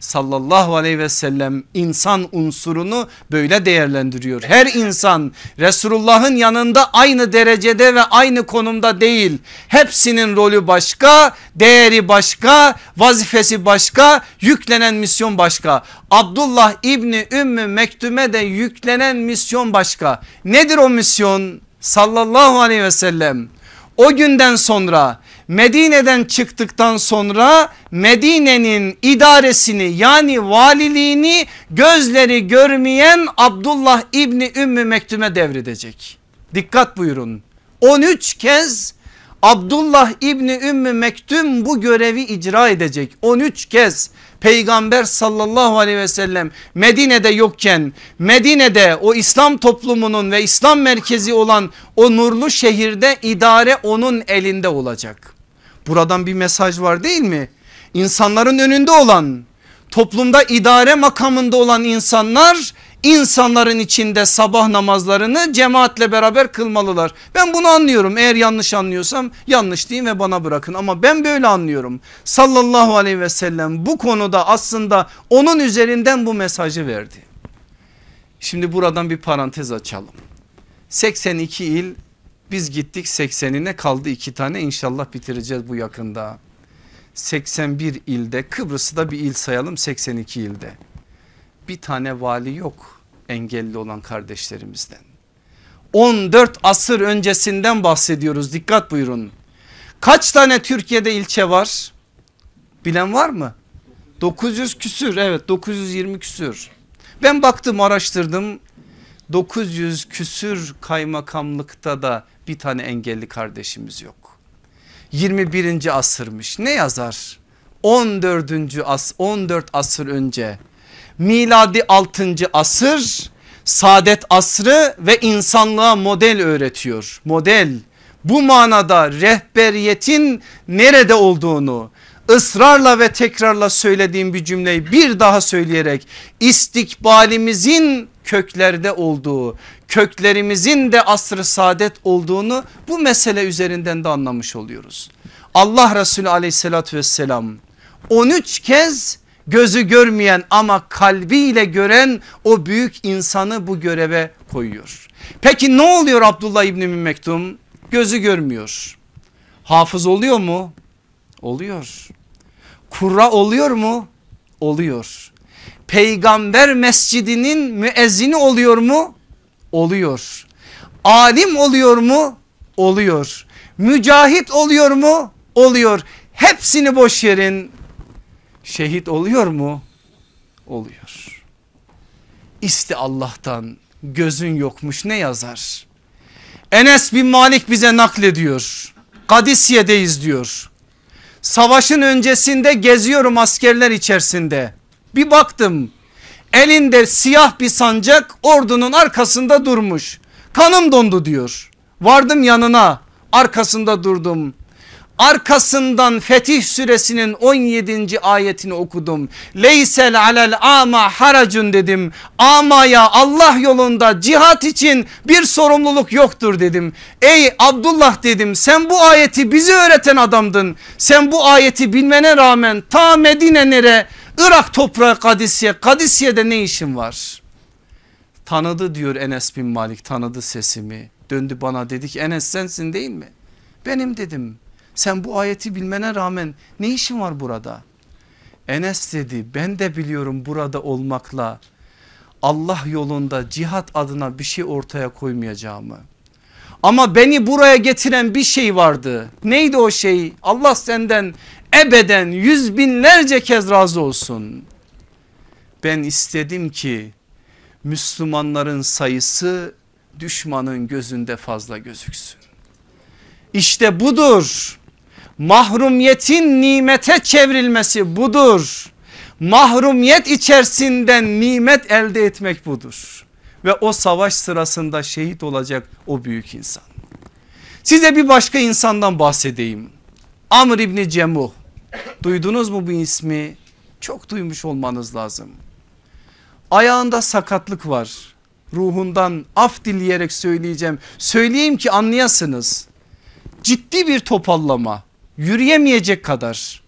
sallallahu aleyhi ve sellem insan unsurunu böyle değerlendiriyor. Her insan Resulullah'ın yanında aynı derecede ve aynı konumda değil. Hepsinin rolü başka, değeri başka, vazifesi başka, yüklenen misyon başka. Abdullah İbni Ümmü Mektume de yüklenen misyon başka. Nedir o misyon? Sallallahu aleyhi ve sellem o günden sonra Medine'den çıktıktan sonra Medine'nin idaresini yani valiliğini gözleri görmeyen Abdullah İbni Ümmü Mektume devredecek. Dikkat buyurun 13 kez Abdullah İbni Ümmü Mektum bu görevi icra edecek 13 kez peygamber sallallahu aleyhi ve sellem Medine'de yokken Medine'de o İslam toplumunun ve İslam merkezi olan o nurlu şehirde idare onun elinde olacak. Buradan bir mesaj var değil mi? İnsanların önünde olan toplumda idare makamında olan insanlar insanların içinde sabah namazlarını cemaatle beraber kılmalılar. Ben bunu anlıyorum eğer yanlış anlıyorsam yanlış diyeyim ve bana bırakın ama ben böyle anlıyorum. Sallallahu aleyhi ve sellem bu konuda aslında onun üzerinden bu mesajı verdi. Şimdi buradan bir parantez açalım. 82 il biz gittik 80'ine kaldı iki tane inşallah bitireceğiz bu yakında. 81 ilde Kıbrıs'ı da bir il sayalım 82 ilde. Bir tane vali yok engelli olan kardeşlerimizden. 14 asır öncesinden bahsediyoruz dikkat buyurun. Kaç tane Türkiye'de ilçe var? Bilen var mı? 900 küsür evet 920 küsür. Ben baktım araştırdım 900 küsür kaymakamlıkta da bir tane engelli kardeşimiz yok. 21. asırmış ne yazar? 14. as 14 asır önce miladi 6. asır saadet asrı ve insanlığa model öğretiyor. Model bu manada rehberiyetin nerede olduğunu ısrarla ve tekrarla söylediğim bir cümleyi bir daha söyleyerek istikbalimizin köklerde olduğu köklerimizin de asrı saadet olduğunu bu mesele üzerinden de anlamış oluyoruz. Allah Resulü aleyhissalatü vesselam 13 kez gözü görmeyen ama kalbiyle gören o büyük insanı bu göreve koyuyor. Peki ne oluyor Abdullah İbni Mektum? Gözü görmüyor. Hafız oluyor mu? Oluyor. Kurra oluyor mu? Oluyor. Peygamber mescidinin müezzini oluyor mu? Oluyor. Alim oluyor mu? Oluyor. Mücahit oluyor mu? Oluyor. Hepsini boş yerin. Şehit oluyor mu? Oluyor. İsti Allah'tan gözün yokmuş ne yazar? Enes bin Malik bize naklediyor. Kadisiye'deyiz diyor. Savaşın öncesinde geziyorum askerler içerisinde. Bir baktım elinde siyah bir sancak ordunun arkasında durmuş. Kanım dondu diyor. Vardım yanına arkasında durdum. Arkasından Fetih suresinin 17. ayetini okudum. Leysel alel ama haracun dedim. Amaya Allah yolunda cihat için bir sorumluluk yoktur dedim. Ey Abdullah dedim sen bu ayeti bize öğreten adamdın. Sen bu ayeti bilmene rağmen ta Medine nere Irak toprağı Kadisiye. Kadisiye'de ne işin var? Tanıdı diyor Enes bin Malik tanıdı sesimi. Döndü bana dedi ki Enes sensin değil mi? Benim dedim. Sen bu ayeti bilmene rağmen ne işin var burada? Enes dedi ben de biliyorum burada olmakla Allah yolunda cihat adına bir şey ortaya koymayacağımı. Ama beni buraya getiren bir şey vardı. Neydi o şey? Allah senden ebeden yüz binlerce kez razı olsun. Ben istedim ki Müslümanların sayısı düşmanın gözünde fazla gözüksün. İşte budur. Mahrumiyetin nimete çevrilmesi budur. Mahrumiyet içerisinden nimet elde etmek budur. Ve o savaş sırasında şehit olacak o büyük insan. Size bir başka insandan bahsedeyim. Amr İbni Cemuh. Duydunuz mu bu ismi? Çok duymuş olmanız lazım. Ayağında sakatlık var. Ruhundan af dileyerek söyleyeceğim. Söyleyeyim ki anlayasınız. Ciddi bir topallama. Yürüyemeyecek kadar.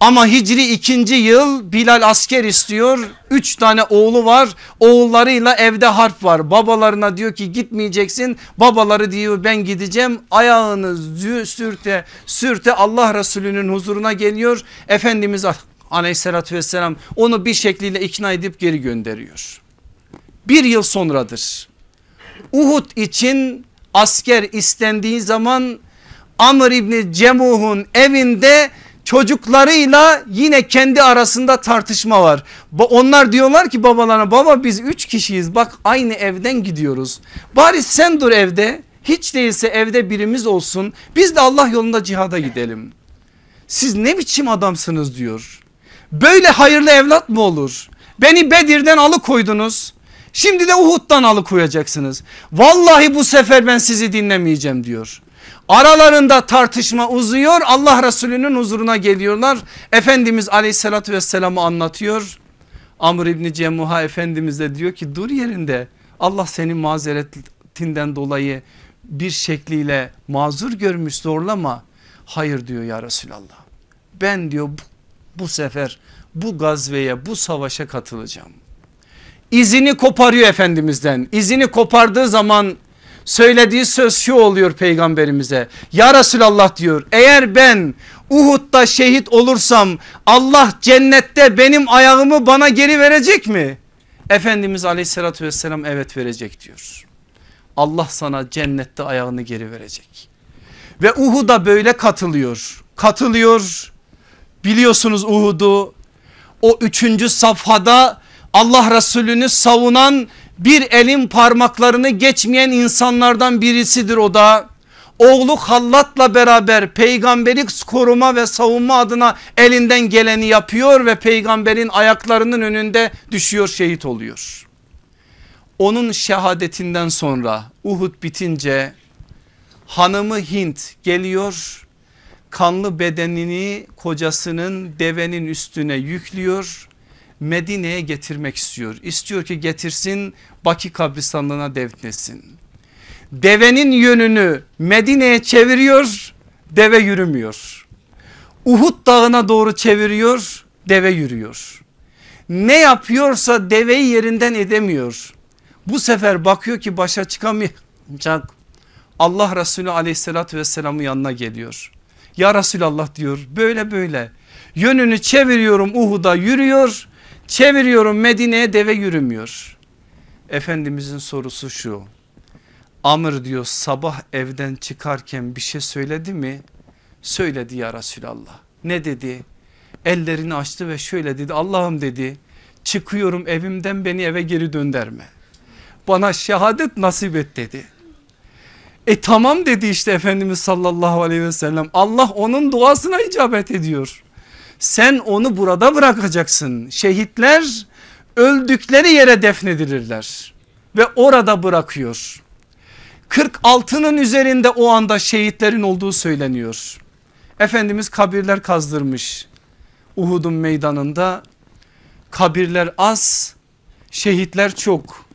Ama Hicri ikinci yıl Bilal asker istiyor. Üç tane oğlu var. Oğullarıyla evde harp var. Babalarına diyor ki gitmeyeceksin. Babaları diyor ben gideceğim. Ayağını sürte sürte Allah Resulü'nün huzuruna geliyor. Efendimiz aleyhissalatü vesselam onu bir şekliyle ikna edip geri gönderiyor. Bir yıl sonradır. Uhud için asker istendiği zaman Amr İbni Cemuh'un evinde çocuklarıyla yine kendi arasında tartışma var. Onlar diyorlar ki babalarına baba biz üç kişiyiz bak aynı evden gidiyoruz. Bari sen dur evde hiç değilse evde birimiz olsun biz de Allah yolunda cihada gidelim. Siz ne biçim adamsınız diyor. Böyle hayırlı evlat mı olur? Beni Bedir'den alıkoydunuz. Şimdi de Uhud'dan alıkoyacaksınız. Vallahi bu sefer ben sizi dinlemeyeceğim diyor. Aralarında tartışma uzuyor Allah Resulü'nün huzuruna geliyorlar. Efendimiz aleyhissalatü vesselam'ı anlatıyor. Amr İbni Cemuha Efendimiz de diyor ki dur yerinde Allah senin mazeretinden dolayı bir şekliyle mazur görmüş zorlama. Hayır diyor ya Resulallah ben diyor bu, bu sefer bu gazveye bu savaşa katılacağım. İzini koparıyor Efendimiz'den izini kopardığı zaman söylediği söz şu oluyor peygamberimize. Ya Resulallah diyor eğer ben Uhud'da şehit olursam Allah cennette benim ayağımı bana geri verecek mi? Efendimiz aleyhissalatü vesselam evet verecek diyor. Allah sana cennette ayağını geri verecek. Ve Uhud'a böyle katılıyor. Katılıyor. Biliyorsunuz Uhud'u o üçüncü safhada Allah Resulü'nü savunan bir elin parmaklarını geçmeyen insanlardan birisidir o da. Oğlu Hallat'la beraber peygamberi koruma ve savunma adına elinden geleni yapıyor ve peygamberin ayaklarının önünde düşüyor şehit oluyor. Onun şehadetinden sonra Uhud bitince hanımı Hint geliyor kanlı bedenini kocasının devenin üstüne yüklüyor Medine'ye getirmek istiyor. İstiyor ki getirsin Baki kabristanlığına defnesin. Devenin yönünü Medine'ye çeviriyor deve yürümüyor. Uhud dağına doğru çeviriyor deve yürüyor. Ne yapıyorsa deveyi yerinden edemiyor. Bu sefer bakıyor ki başa çıkamayacak. Allah Resulü aleyhissalatü vesselamın yanına geliyor. Ya Resulallah diyor böyle böyle yönünü çeviriyorum Uhud'a yürüyor Çeviriyorum Medine'ye deve yürümüyor. Efendimizin sorusu şu. Amr diyor sabah evden çıkarken bir şey söyledi mi? Söyledi ya Resulallah. Ne dedi? Ellerini açtı ve şöyle dedi Allah'ım dedi çıkıyorum evimden beni eve geri dönderme. Bana şehadet nasip et dedi. E tamam dedi işte Efendimiz sallallahu aleyhi ve sellem Allah onun duasına icabet ediyor. Sen onu burada bırakacaksın. Şehitler öldükleri yere defnedilirler ve orada bırakıyor. 46'nın üzerinde o anda şehitlerin olduğu söyleniyor. Efendimiz kabirler kazdırmış. Uhud'un meydanında kabirler az şehitler çok.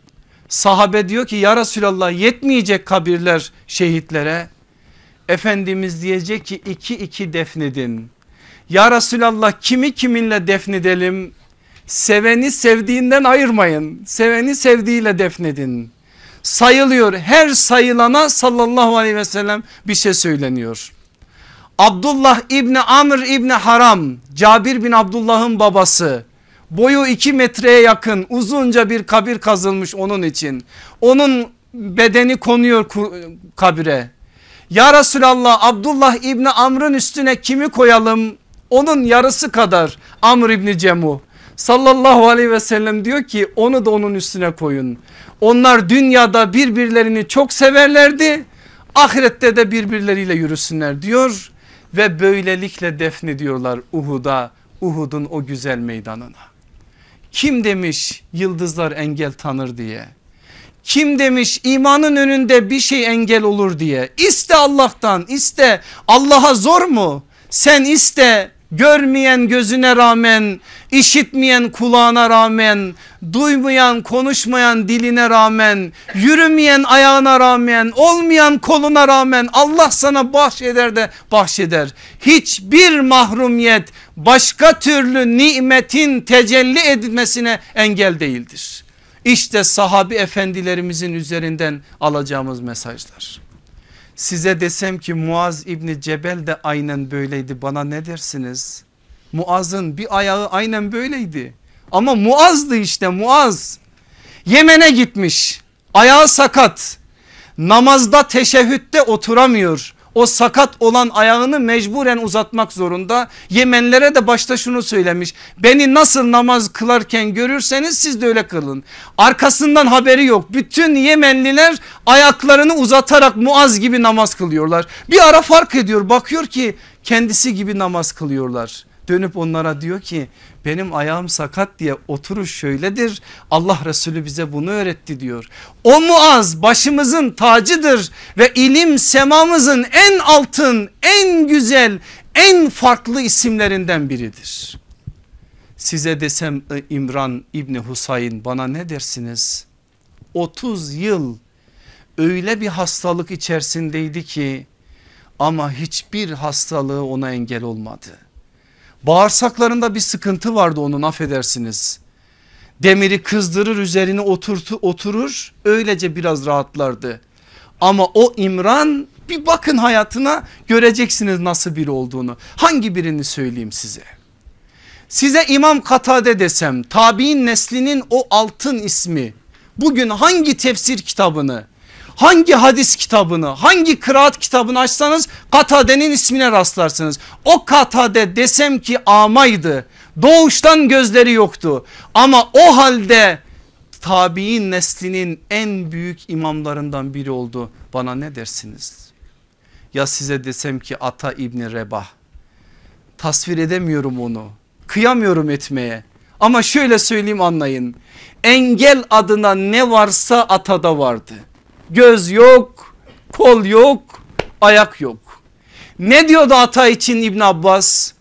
Sahabe diyor ki ya Resulallah yetmeyecek kabirler şehitlere. Efendimiz diyecek ki iki iki defnedin. Ya Resulallah kimi kiminle defnedelim? Seveni sevdiğinden ayırmayın. Seveni sevdiğiyle defnedin. Sayılıyor her sayılana sallallahu aleyhi ve sellem bir şey söyleniyor. Abdullah İbni Amr İbni Haram Cabir bin Abdullah'ın babası boyu iki metreye yakın uzunca bir kabir kazılmış onun için. Onun bedeni konuyor kabire. Ya Resulallah Abdullah İbni Amr'ın üstüne kimi koyalım? Onun yarısı kadar Amr İbni Cemu. Sallallahu aleyhi ve sellem diyor ki onu da onun üstüne koyun. Onlar dünyada birbirlerini çok severlerdi. Ahirette de birbirleriyle yürüsünler diyor ve böylelikle defnediyorlar Uhud'a Uhud'un o güzel meydanına. Kim demiş yıldızlar engel tanır diye. Kim demiş imanın önünde bir şey engel olur diye. İste Allah'tan iste Allah'a zor mu? Sen iste görmeyen gözüne rağmen işitmeyen kulağına rağmen duymayan konuşmayan diline rağmen yürümeyen ayağına rağmen olmayan koluna rağmen Allah sana bahşeder de bahşeder. Hiçbir mahrumiyet başka türlü nimetin tecelli edilmesine engel değildir. İşte sahabi efendilerimizin üzerinden alacağımız mesajlar. Size desem ki Muaz İbni Cebel de aynen böyleydi bana ne dersiniz? Muaz'ın bir ayağı aynen böyleydi. Ama Muaz'dı işte Muaz. Yemen'e gitmiş ayağı sakat namazda teşehhütte oturamıyor o sakat olan ayağını mecburen uzatmak zorunda. Yemenlere de başta şunu söylemiş. Beni nasıl namaz kılarken görürseniz siz de öyle kılın. Arkasından haberi yok. Bütün Yemenliler ayaklarını uzatarak Muaz gibi namaz kılıyorlar. Bir ara fark ediyor bakıyor ki kendisi gibi namaz kılıyorlar dönüp onlara diyor ki benim ayağım sakat diye oturuş şöyledir. Allah Resulü bize bunu öğretti diyor. O Muaz başımızın tacıdır ve ilim semamızın en altın en güzel en farklı isimlerinden biridir. Size desem İmran İbni Husayn bana ne dersiniz? 30 yıl öyle bir hastalık içerisindeydi ki ama hiçbir hastalığı ona engel olmadı. Bağırsaklarında bir sıkıntı vardı onun affedersiniz. Demiri kızdırır üzerine oturtu, oturur öylece biraz rahatlardı. Ama o İmran bir bakın hayatına göreceksiniz nasıl biri olduğunu. Hangi birini söyleyeyim size? Size İmam Katade desem tabi'in neslinin o altın ismi bugün hangi tefsir kitabını Hangi hadis kitabını hangi kıraat kitabını açsanız Katade'nin ismine rastlarsınız. O Katade desem ki amaydı doğuştan gözleri yoktu ama o halde tabi'in neslinin en büyük imamlarından biri oldu. Bana ne dersiniz? Ya size desem ki Ata İbni Rebah tasvir edemiyorum onu kıyamıyorum etmeye ama şöyle söyleyeyim anlayın engel adına ne varsa Ata'da vardı göz yok, kol yok, ayak yok. Ne diyordu ata için İbn Abbas?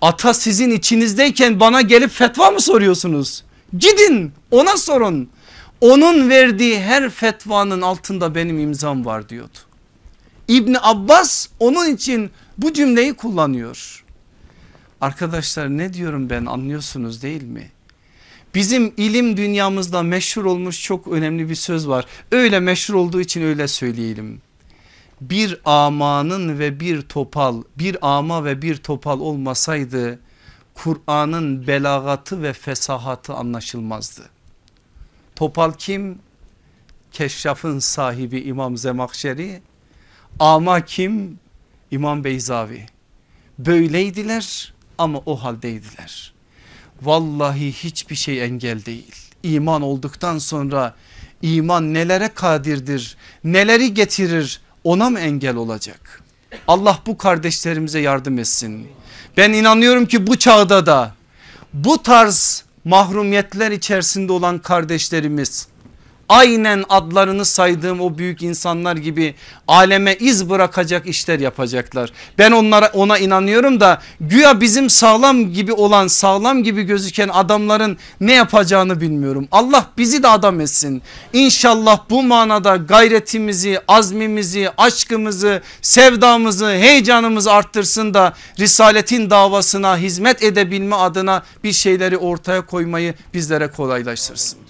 Ata sizin içinizdeyken bana gelip fetva mı soruyorsunuz? Gidin ona sorun. Onun verdiği her fetvanın altında benim imzam var diyordu. İbni Abbas onun için bu cümleyi kullanıyor. Arkadaşlar ne diyorum ben anlıyorsunuz değil mi? Bizim ilim dünyamızda meşhur olmuş çok önemli bir söz var. Öyle meşhur olduğu için öyle söyleyelim. Bir amanın ve bir topal bir ama ve bir topal olmasaydı Kur'an'ın belagatı ve fesahatı anlaşılmazdı. Topal kim? Keşşafın sahibi İmam Zemakşeri. Ama kim? İmam Beyzavi. Böyleydiler ama o haldeydiler. Vallahi hiçbir şey engel değil. İman olduktan sonra iman nelere kadirdir, neleri getirir ona mı engel olacak? Allah bu kardeşlerimize yardım etsin. Ben inanıyorum ki bu çağda da bu tarz mahrumiyetler içerisinde olan kardeşlerimiz aynen adlarını saydığım o büyük insanlar gibi aleme iz bırakacak işler yapacaklar. Ben onlara ona inanıyorum da güya bizim sağlam gibi olan sağlam gibi gözüken adamların ne yapacağını bilmiyorum. Allah bizi de adam etsin. İnşallah bu manada gayretimizi, azmimizi, aşkımızı, sevdamızı, heyecanımızı arttırsın da Risaletin davasına hizmet edebilme adına bir şeyleri ortaya koymayı bizlere kolaylaştırsın.